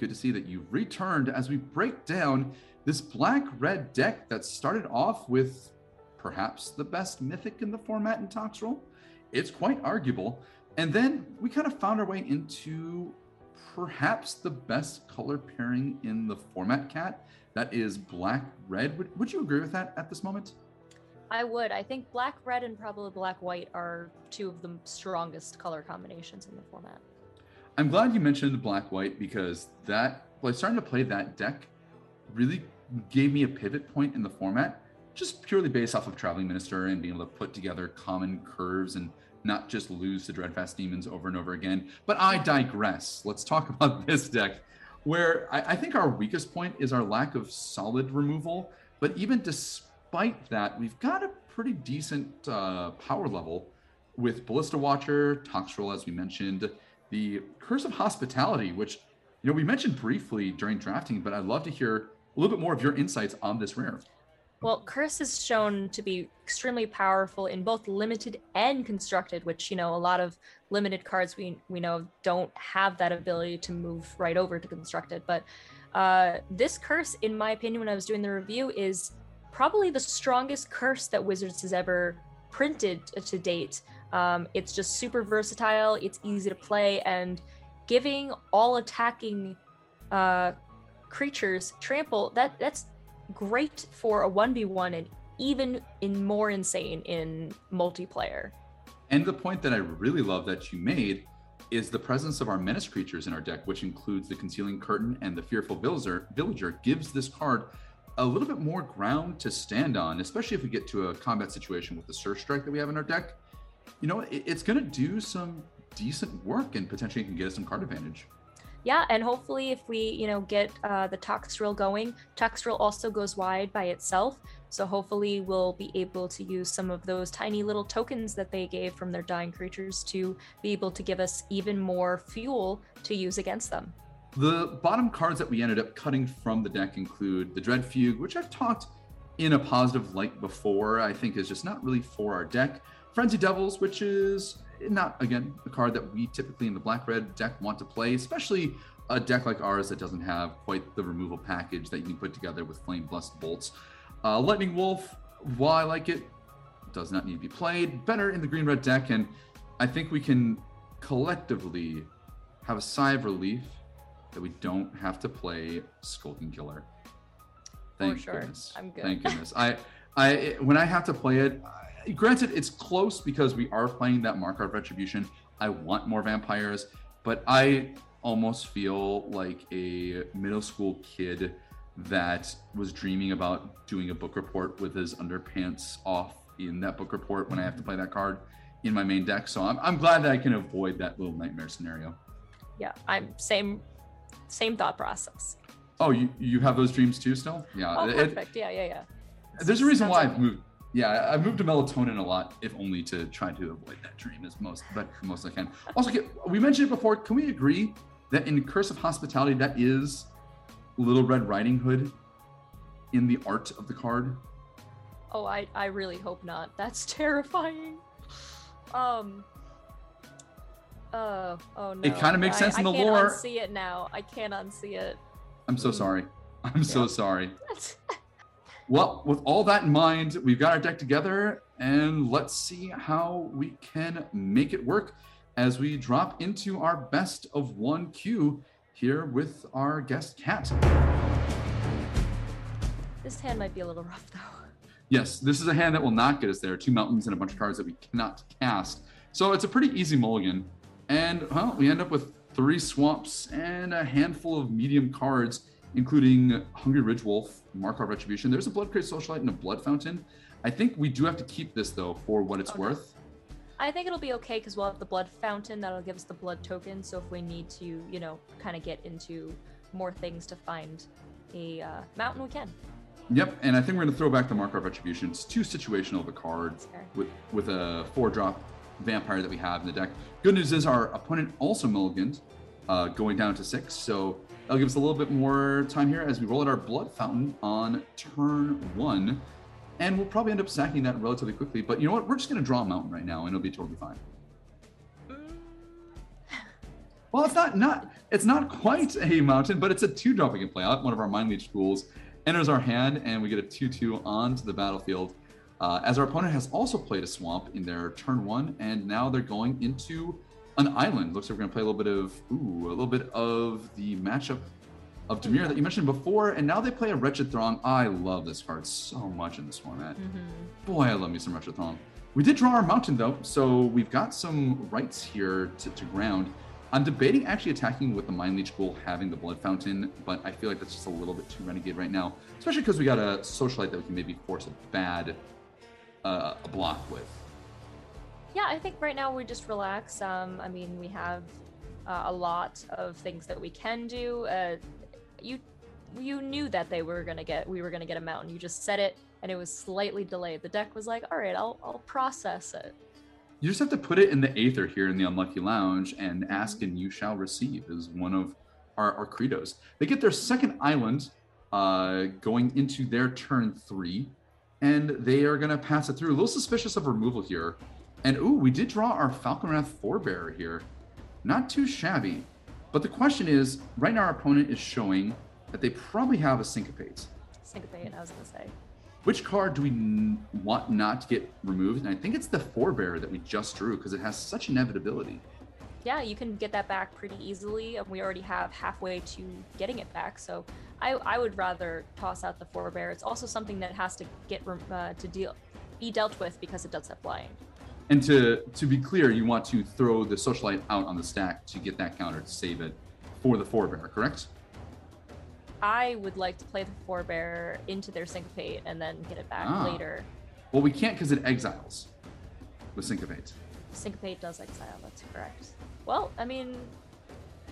Good to see that you've returned as we break down this black red deck that started off with perhaps the best mythic in the format in Toxrill. It's quite arguable. And then we kind of found our way into perhaps the best color pairing in the format cat. That is black red. Would, would you agree with that at this moment? I would. I think black red and probably black white are two of the strongest color combinations in the format. I'm glad you mentioned the black white because that like starting to play that deck really gave me a pivot point in the format, just purely based off of traveling minister and being able to put together common curves and not just lose to Dreadfeast demons over and over again. But I digress. Let's talk about this deck, where I, I think our weakest point is our lack of solid removal. But even despite that, we've got a pretty decent uh, power level with Ballista Watcher, Toxrill, as we mentioned, the Curse of Hospitality, which you know we mentioned briefly during drafting, but I'd love to hear a little bit more of your insights on this rare. Well, Curse is shown to be extremely powerful in both limited and constructed, which you know a lot of limited cards we we know don't have that ability to move right over to constructed. But uh, this curse, in my opinion, when I was doing the review, is probably the strongest curse that Wizards has ever printed to date. Um, it's just super versatile. It's easy to play, and giving all attacking uh, creatures trample that that's great for a 1v1 and even in more insane in multiplayer. And the point that I really love that you made is the presence of our menace creatures in our deck, which includes the Concealing Curtain and the Fearful Villager, Villager gives this card a little bit more ground to stand on, especially if we get to a combat situation with the Sure Strike that we have in our deck. You know, it, it's going to do some decent work and potentially can get us some card advantage yeah, and hopefully, if we you know get uh, the Toxrill going, Toxrill also goes wide by itself. So hopefully, we'll be able to use some of those tiny little tokens that they gave from their dying creatures to be able to give us even more fuel to use against them. The bottom cards that we ended up cutting from the deck include the Dread Fugue, which I've talked in a positive light before. I think is just not really for our deck. Frenzy Devils, which is not again a card that we typically in the black red deck want to play, especially a deck like ours that doesn't have quite the removal package that you can put together with Flame Blessed Bolts. Uh, Lightning Wolf, while I like it, does not need to be played. Better in the green red deck, and I think we can collectively have a sigh of relief that we don't have to play Skulking Killer. Thank sure. goodness. I'm good. Thank goodness. I, I, when I have to play it, granted, it's close because we are playing that Markov Retribution. I want more vampires, but I almost feel like a middle school kid that was dreaming about doing a book report with his underpants off in that book report when I have to play that card in my main deck. So I'm, I'm glad that I can avoid that little nightmare scenario. Yeah, I'm same same thought process. Oh, you you have those dreams too still? Yeah. Oh, it- perfect. yeah, yeah, yeah. there's a reason why I've moved. Yeah, I've moved to melatonin a lot, if only to try to avoid that dream as most, but most I can. Also, can- we mentioned it before. Can we agree that in Curse of Hospitality, that is Little Red Riding Hood in the art of the card? Oh, I I really hope not. That's terrifying. Um. Uh, oh no. It kinda makes I- sense in the lore. I can't lore. unsee it now. I can't unsee it. I'm so Mm. sorry. I'm so Yeah. sorry. Well, with all that in mind, we've got our deck together, and let's see how we can make it work as we drop into our best of one queue here with our guest Cat. this hand might be a little rough though. Yes, this is a hand that will not get us there. Two mountains and a bunch of cards that we cannot cast. So it's a pretty easy mulligan. And well, we end up with three swamps and a handful of medium cards, including Hungry Ridge Wolf, Markov Retribution. There's a Bloodcrazed Socialite and a Blood Fountain. I think we do have to keep this though for what it's Oh, no. worth. I think it'll be okay because we'll have the blood fountain that'll give us the blood token. So if we need to, you know, kind of get into more things to find a uh, mountain, we can. Yep, and I think we're going to throw back the Markov Retribution. It's too situational of a card with with a four drop vampire that we have in the deck. Good news is our opponent also mulliganed, uh, going down to six. So that'll give us a little bit more time here as we roll out our Blood Fountain on turn one. And we'll probably end up sacking that relatively quickly. But you know what? We're just going to draw a mountain right now, and it'll be totally fine. Well, it's not not it's not quite a mountain, but it's a two drop we can play out. One of our Mind Leech Ghouls enters our hand, and we get a two two onto the battlefield. Uh, as our opponent has also played a swamp in their turn one, and now they're going into an island. Looks like we're gonna play a little bit of ooh, a little bit of the matchup of Dimir that you mentioned before, and now they play a Wretched Throng. I love this card so much in this format. Boy, I love me some Wretched Throng. We did draw our mountain though, so we've got some rights here to, to ground. I'm debating actually attacking with the Mind Leech Ghoul having the Blood Fountain, but I feel like that's just a little bit too renegade right now, especially because we got a Socialite that we can maybe force a bad uh, a block with. Yeah, I think right now we just relax. Um, I mean, we have uh, a lot of things that we can do. Uh, you you knew that they were gonna get we were gonna get a mountain. You just said it, and it was slightly delayed. The deck was like, all right, I'll I'll process it. You just have to put it in the Aether here in the Unlucky Lounge and ask and you shall receive is one of our, our credos. They get their second island uh, going into their turn three, and they are going to pass it through. A little suspicious of removal here. And ooh, we did draw our Falkenrath Forebearer here. Not too shabby. But the question is, right now our opponent is showing that they probably have a Syncopate. Syncopate, I was gonna say. Which card do we n- want not to get removed? And I think it's the Forebearer that we just drew because it has such inevitability. Yeah, you can get that back pretty easily. and We already have halfway to getting it back, so I, I would rather toss out the Forebearer. It's also something that has to get uh, to deal be dealt with because it does have flying. And to to be clear, you want to throw the Socialite out on the stack to get that counter to save it for the Forebearer, correct? I would like to play the forebear into their syncopate and then get it back Ah. later. Well, we can't because it exiles with Syncopate. Syncopate does exile. That's correct. Well, I mean,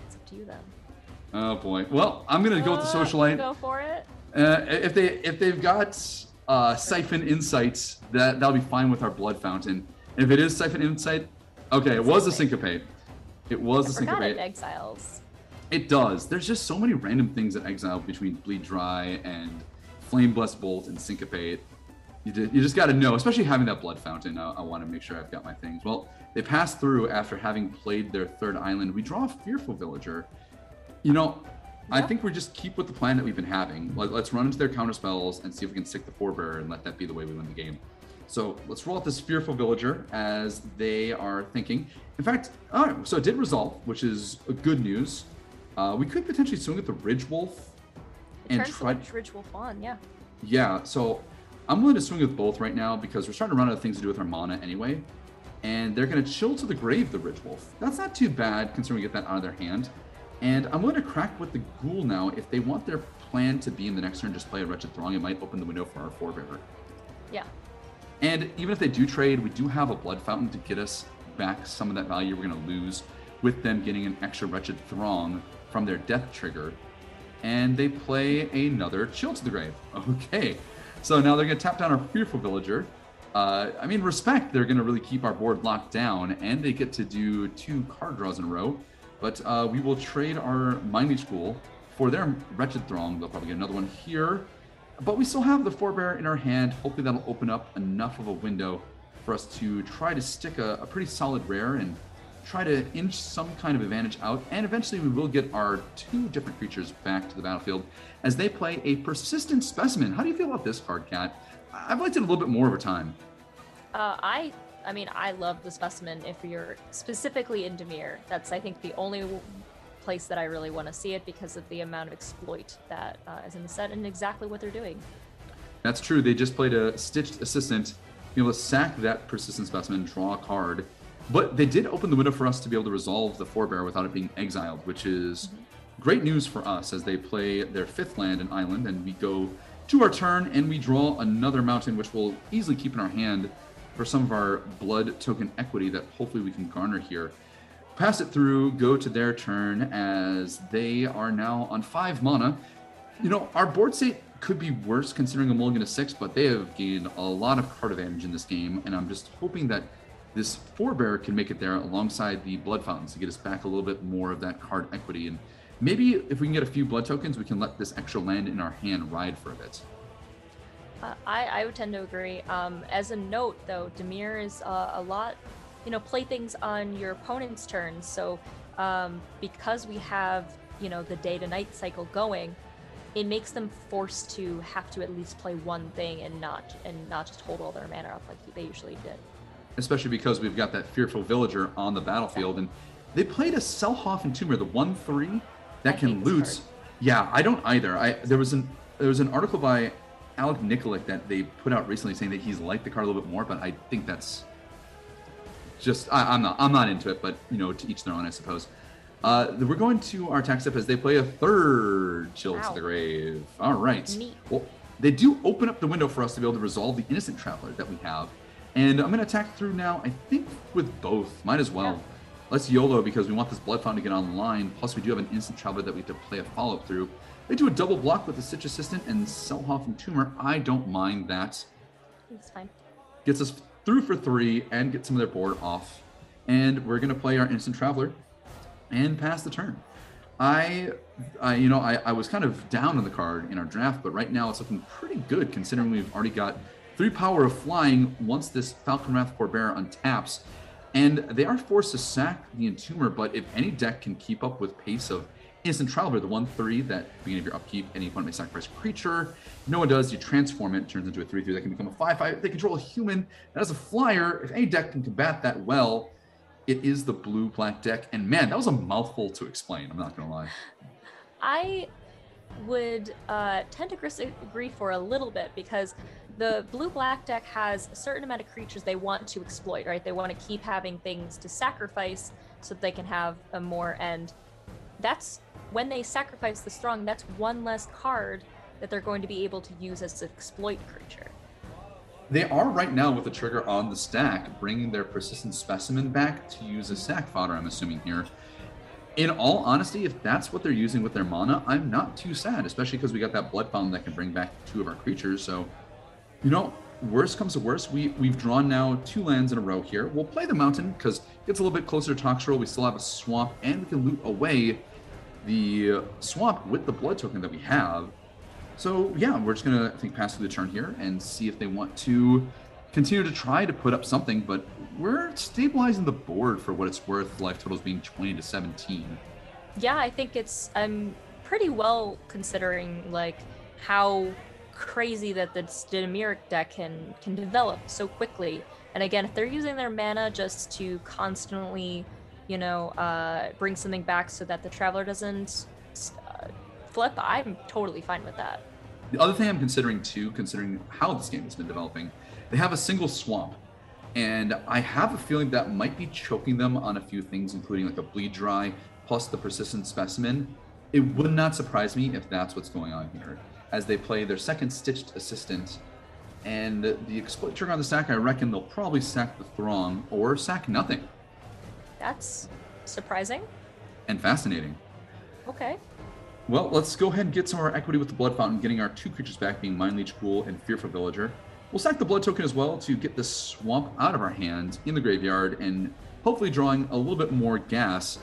it's up to you then. Oh boy. Well, I'm gonna go with the Uh, Socialite. Go for it. Uh, if they if they've got uh, Siphon Insights, that that'll be fine with our Blood Fountain. And if it is Siphon Insight, okay, it was a Syncopate. It was I a forgot it Syncopate. exiles. It does. There's just so many random things that exile between Bleed Dry and Flame Blessed Bolt and Syncopate. You, you just got to know, especially having that Blood Fountain. I, I want to make sure I've got my things. Well, they pass through after having played their third island. We draw a Fearful Villager. You know, I think we just keep with the plan that we've been having. Let, us run into their counter spells and see if we can stick the Forebearer and let that be the way we win the game. So let's roll out this Fearful Villager as they are thinking. In fact, all right, so it did resolve, which is good news. Uh, we could potentially swing at the Ridge Wolf It and try. the Ridge Wolf on, yeah. Yeah, so I'm willing to swing with both right now because we're starting to run out of things to do with our mana anyway. And they're going to chill to the grave, the Ridge Wolf. That's not too bad considering we get that out of their hand. And I'm willing to crack with the Ghoul now. If they want their plan to be in the next turn, just play a Wretched Throng, it might open the window for our Forebearer. Yeah. And even if they do trade, we do have a Blood Fountain to get us back some of that value we're going to lose with them getting an extra Wretched Throng from their Death Trigger. And they play another Chill to the Grave. Okay. So now they're going to tap down our Fearful Villager. Uh, I mean, respect, they're going to really keep our board locked down, and they get to do two card draws in a row. But uh, we will trade our Mind Leech Ghoul for their Wretched Throng. They'll probably get another one here. But we still have the Forebearer in our hand. Hopefully that'll open up enough of a window for us to try to stick a, a pretty solid rare and try to inch some kind of advantage out. And eventually we will get our two different creatures back to the battlefield as they play a persistent specimen. How do you feel about this card, Cat? I've liked it a little bit more over time. Uh, I, I mean, I love the specimen. If you're specifically in Dimir, that's I think the only place that I really want to see it because of the amount of exploit that uh, is in the set and exactly what they're doing. That's true. They just played a stitched assistant, be able to sack that persistent specimen, draw a card. But they did open the window for us to be able to resolve the forebear without it being exiled, which is great news for us as they play their fifth land and island, and we go to our turn and we draw another mountain, which we'll easily keep in our hand for some of our blood token equity that hopefully we can garner here. Pass it through, go to their turn as they are now on five mana. You know, our board state could be worse considering a mulligan of six, but they have gained a lot of card advantage in this game, and I'm just hoping that this forebearer can make it there alongside the blood fountains to get us back a little bit more of that card equity. And maybe if we can get a few blood tokens, we can let this extra land in our hand ride for a bit. Uh, I, I would tend to agree. Um, as a note, though, Dimir is uh, a lot, you know, play things on your opponent's turn. So um, because we have, you know, the day to night cycle going, it makes them forced to have to at least play one thing and not and not just hold all their mana up like they usually did. especially because we've got that fearful villager on the battlefield, and they played a Selhoff Entomber, the one three that I can loot. Yeah, I don't either. I there was an there was an article by Alec Nikolic that they put out recently saying that he's liked the card a little bit more, but I think that's just I, am not I'm not into it, but you know, to each their own, I suppose. Uh, we're going to our attack step as they play a third chill Wow. to the grave. All right. Neat. Well, they do open up the window for us to be able to resolve the innocent traveler that we have, and I'm going to attack through now. I think with both, might as well. Yeah. Let's YOLO because we want this blood fountain to get online. Plus, we do have an Innocent Traveler that we have to play a follow up through. They do a double block with the Stitch Assistant and Selhoff Entomber. I don't mind that It's fine. gets us through for three and get some of their board off. And we're gonna play our Innocent Traveler and pass the turn. I, I you know, I, I was kind of down on the card in our draft, but right now it's looking pretty good considering we've already got three power of flying once this Falkenrath Forebearer untaps. And they are forced to sack the Entomber, but if any deck can keep up with pace of Innocent Traveler, the 1 3 that beginning of your upkeep, any opponent may sacrifice a creature. No one does, you transform it, turns into a 3 3 that can become a 5 5. They control a human that a flyer. If any deck can combat that well, it is the blue black deck. And man, that was a mouthful to explain, I'm not gonna lie. I would uh, tend to disagree for a little bit because the blue black deck has a certain amount of creatures they want to exploit, right? They want to keep having things to sacrifice so that they can have a more and that's when they sacrifice the strong, that's one less card that they're going to be able to use as an exploit creature. They are right now with the trigger on the stack, bringing their persistent specimen back to use as sack fodder, I'm assuming here. In all honesty, if that's what they're using with their mana, I'm not too sad, especially because we got that blood fountain that can bring back two of our creatures. So, you know, worst comes to worst, we we've drawn now two lands in a row here. We'll play the mountain because it gets a little bit closer to Toxrill. We still have a swamp, and we can loot away the uh, swamp with the blood token that we have. So yeah, we're just gonna I think pass through the turn here and see if they want to continue to try to put up something, but we're stabilizing the board for what it's worth. Life totals being 20 to 17. Yeah, I think it's I'm pretty well considering like how crazy that the Stidamiric deck can can develop so quickly. And again, if they're using their mana just to constantly, you know, uh, bring something back so that the traveler doesn't uh, flip, I'm totally fine with that. The other thing I'm considering too, considering how this game has been developing, they have a single swamp. And I have a feeling that might be choking them on a few things, including like a bleed dry, plus the persistent specimen. It would not surprise me if that's what's going on here, as they play their second stitched assistant. And the exploit trigger on the stack, I reckon they'll probably sack the throng or sack nothing. That's surprising. And fascinating. Okay. Well, let's go ahead and get some of our equity with the Blood Fountain, getting our two creatures back, being Mind Leech Ghoul and Fearful Villager. We'll sack the Blood Token as well to get this swamp out of our hands in the graveyard and hopefully drawing a little bit more gas.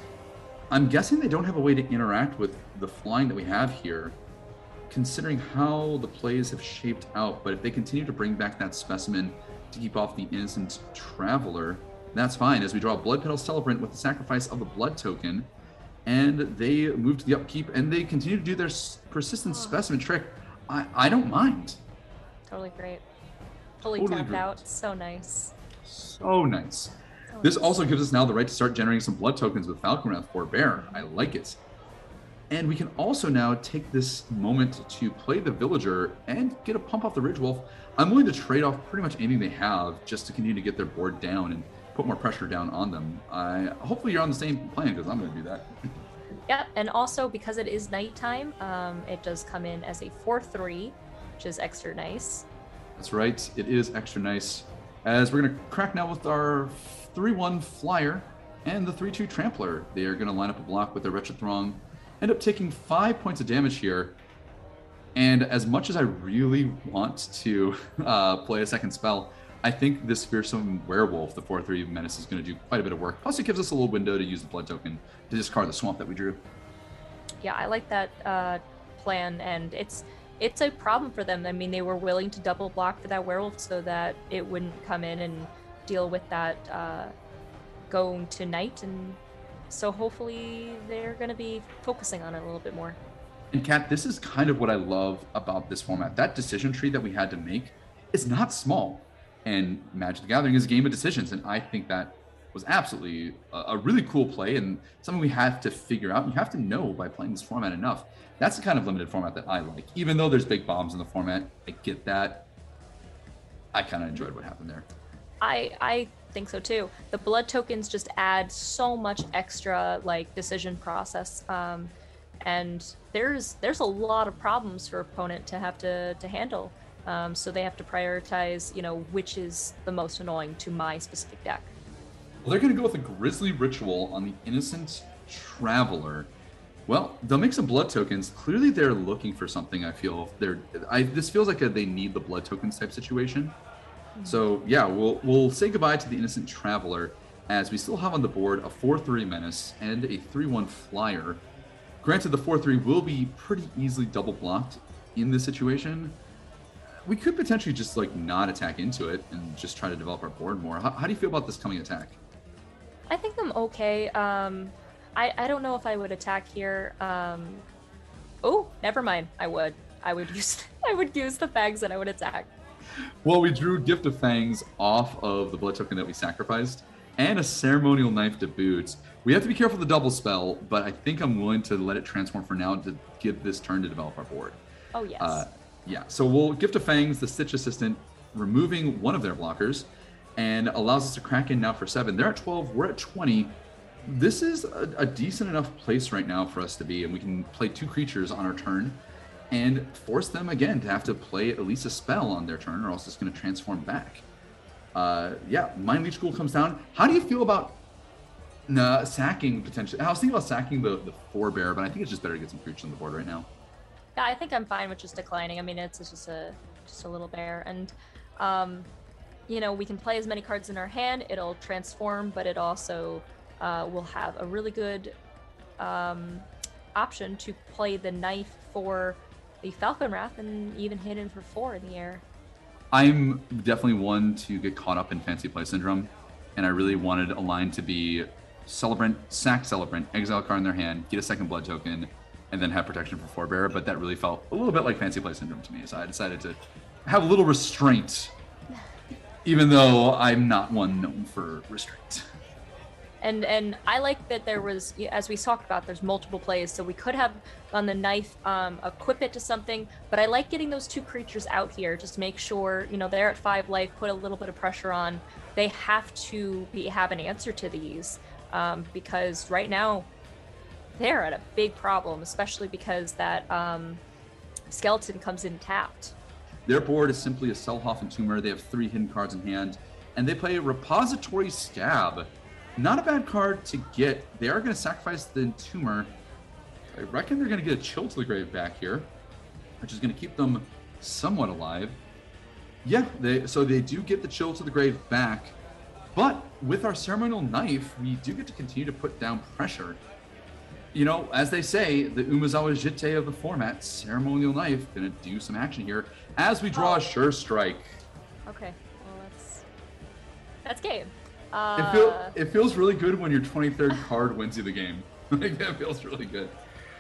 I'm guessing they don't have a way to interact with the flying that we have here, considering how the plays have shaped out. But if they continue to bring back that specimen to keep off the Innocent Traveler, that's fine, as we draw a Blood Petal Celebrant with the sacrifice of the Blood Token and they move to the upkeep and they continue to do their persistent specimen trick. I, I don't mind. Totally great. Fully Totally tapped agree. out. So nice. So nice. So This nice. also gives us now the right to start generating some blood tokens with Falkenrath Forbear. I like it. And we can also now take this moment to play the villager and get a pump off the Ridge Wolf. I'm willing to trade off pretty much anything they have just to continue to get their board down and put more pressure down on them. I hopefully you're on the same plan because I'm going to do that. Yep, and also because it is nighttime, um, it does come in as a 4 3, which is extra nice. That's right. It is extra nice. As we're going to crack now with our 3 1 Flyer and the 3 2 Trampler. They are going to line up a block with their Wretched Throng, end up taking 5 points of damage here. And as much as I really want to uh, play a second spell, I think this Fearsome Werewolf, the 4 3 Menace, is going to do quite a bit of work. Plus, it gives us a little window to use the Blood Token to discard the swamp that we drew. Yeah, I like that uh, plan, and it's it's a problem for them. I mean, they were willing to double block for that werewolf so that it wouldn't come in and deal with that uh, going to night, and so hopefully they're going to be focusing on it a little bit more. And Kat, this is kind of what I love about this format. That decision tree that we had to make is not small. And Magic the Gathering is a game of decisions. And I think that was absolutely a, a, really cool play and something we have to figure out. You have to know by playing this format enough. That's the kind of limited format that I like. Even though there's big bombs in the format, I get that. I kind of enjoyed what happened there. I I think so too. The blood tokens just add so much extra like decision process. Um, and there's there's a lot of problems for opponent to have to to handle. Um, so they have to prioritize, you know, which is the most annoying to my specific deck. Well, they're going to go with a Grisly Ritual on the Innocent Traveler. Well, they'll make some blood tokens. Clearly, they're looking for something. I feel they're. I this feels like a they need the blood tokens type situation. Mm-hmm. So yeah, we'll we'll say goodbye to the Innocent Traveler as we still have on the board a 4-3 menace and a 3-1 flyer. Granted, the 4-3 will be pretty easily double blocked in this situation, we could potentially just like not attack into it and just try to develop our board more. How, how do you feel about this coming attack? I think I'm okay. Um, I I don't know if I would attack here. Um, oh, never mind. I would. I would use I would use the fangs and I would attack. Well, we drew Gift of Fangs off of the blood token that we sacrificed, and a ceremonial knife to boot. We have to be careful the double spell, but I think I'm willing to let it transform for now to give this turn to develop our board. Oh yes. Uh, yeah, so we'll Gift of Fangs, the Stitch Assistant, removing one of their blockers, and allows us to crack in now for seven. They're at 12, we're at 20. This is a, a decent enough place right now for us to be, and we can play two creatures on our turn and force them again to have to play at least a spell on their turn, or else it's going to transform back. Uh, yeah, Mind Leech Ghoul comes down. How do you feel about nah, sacking potentially? I was thinking about sacking the, the forebear, but I think it's just better to get some creatures on the board right now. Yeah, I think I'm fine with just declining. I mean, it's, it's just a just a little bear, and um, you know, we can play as many cards in our hand. It'll transform, but it also uh, will have a really good um, option to play the knife for the Falkenrath and even hit in for four in the air. I'm definitely one to get caught up in fancy play syndrome, and I really wanted a line to be Celebrant, sack Celebrant, exile card in their hand, get a second blood token, and then have protection for forebear. But that really felt a little bit like fancy play syndrome to me. So I decided to have a little restraint, even though I'm not one known for restraint. And and I like that there was, as we talked about, there's multiple plays, so we could have on the knife um, equip it to something. But I like getting those two creatures out here, just make sure you know they're at five life, put a little bit of pressure on. They have to be have an answer to these um, because right now they're at a big problem, especially because that um, skeleton comes in tapped. Their board is simply a Selhoff Entomber. They have three hidden cards in hand, and they play a Repository Skaab. Not a bad card to get. They are going to sacrifice the Entomber. I reckon they're going to get a Chill to the Grave back here, which is going to keep them somewhat alive. Yeah, they so they do get the Chill to the Grave back, but with our Ceremonial Knife, we do get to continue to put down pressure you know, as they say, the Umezawa Jitte of the format, ceremonial knife, gonna do some action here as we draw oh. a sure strike. Okay, well that's that's game. Uh, it, feel, it feels really good when your 23rd card wins you the game. like that feels really good.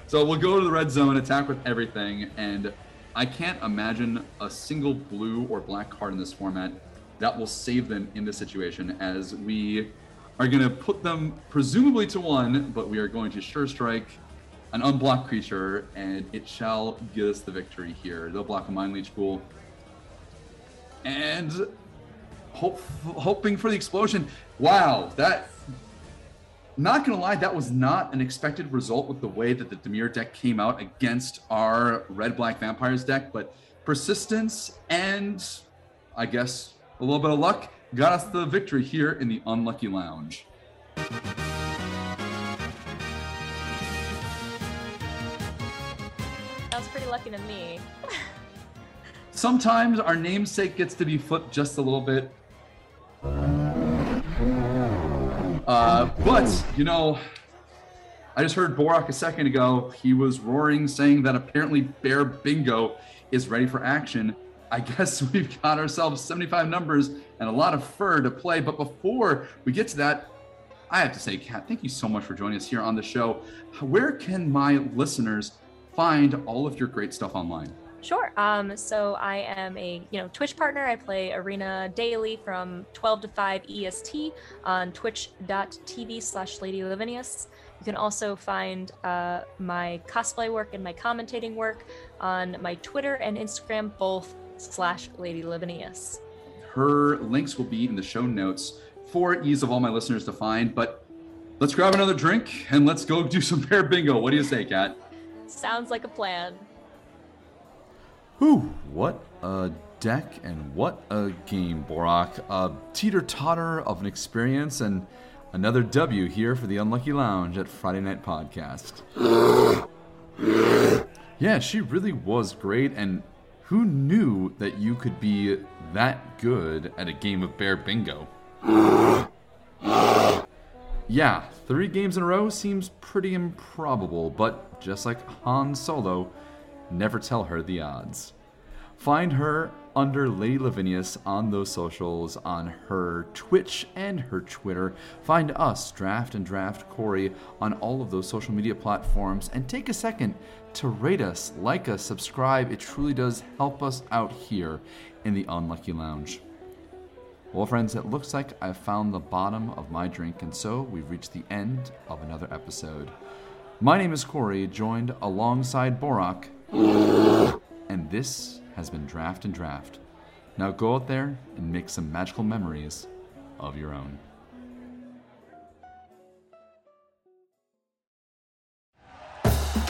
So we'll go to the red zone, attack with everything, and I can't imagine a single blue or black card in this format that will save them in this situation as we are going to put them presumably to one, but we are going to sure strike an unblocked creature, and it shall get us the victory here. They'll block a Mind Leech Ghoul. And hope, hoping for the explosion. Wow, that. Not gonna lie, that was not an expected result with the way that the Dimir deck came out against our red black vampires deck, but persistence and I guess a little bit of luck got us the victory here in the Unlucky Lounge. Sounds pretty lucky to me. Sometimes our namesake gets to be flipped just a little bit. Uh, but, you know, I just heard Borak a second ago. He was roaring, saying that apparently Bear Bingo is ready for action. I guess we've got ourselves 75 numbers and a lot of fur to play. But before we get to that, I have to say, Kat, thank you so much for joining us here on the show. Where can my listeners find all of your great stuff online? Sure. Um, so I am a you know Twitch partner. I play Arena daily from 12 to 5 EST on twitch.tv slash Lady Lavinius. You can also find uh, my cosplay work and my commentating work on my Twitter and Instagram, both slash Lady Lavinius. Her links will be in the show notes for ease of all my listeners to find. But let's grab another drink and let's go do some bear bingo. What do you say, Kat? Sounds like a plan. Whew, what a deck and what a game, Borak. A teeter totter of an experience and another W here for the Unlucky Lounge at Friday Night Podcast. yeah, she really was great, and who knew that you could be that good at a game of bear bingo? yeah, three games in a row seems pretty improbable, but just like Han Solo, never tell her the odds. Find her under Lady Lavinius on those socials, on her Twitch and her Twitter. Find us, Draft and Draft Corey, on all of those social media platforms. And take a second to rate us, like us, subscribe. It truly does help us out here in the Unlucky Lounge. Well, friends, it looks like I've found the bottom of my drink, and so we've reached the end of another episode. My name is Corey, joined alongside Borak, and this has been Draft and Draft. Now go out there and make some magical memories of your own.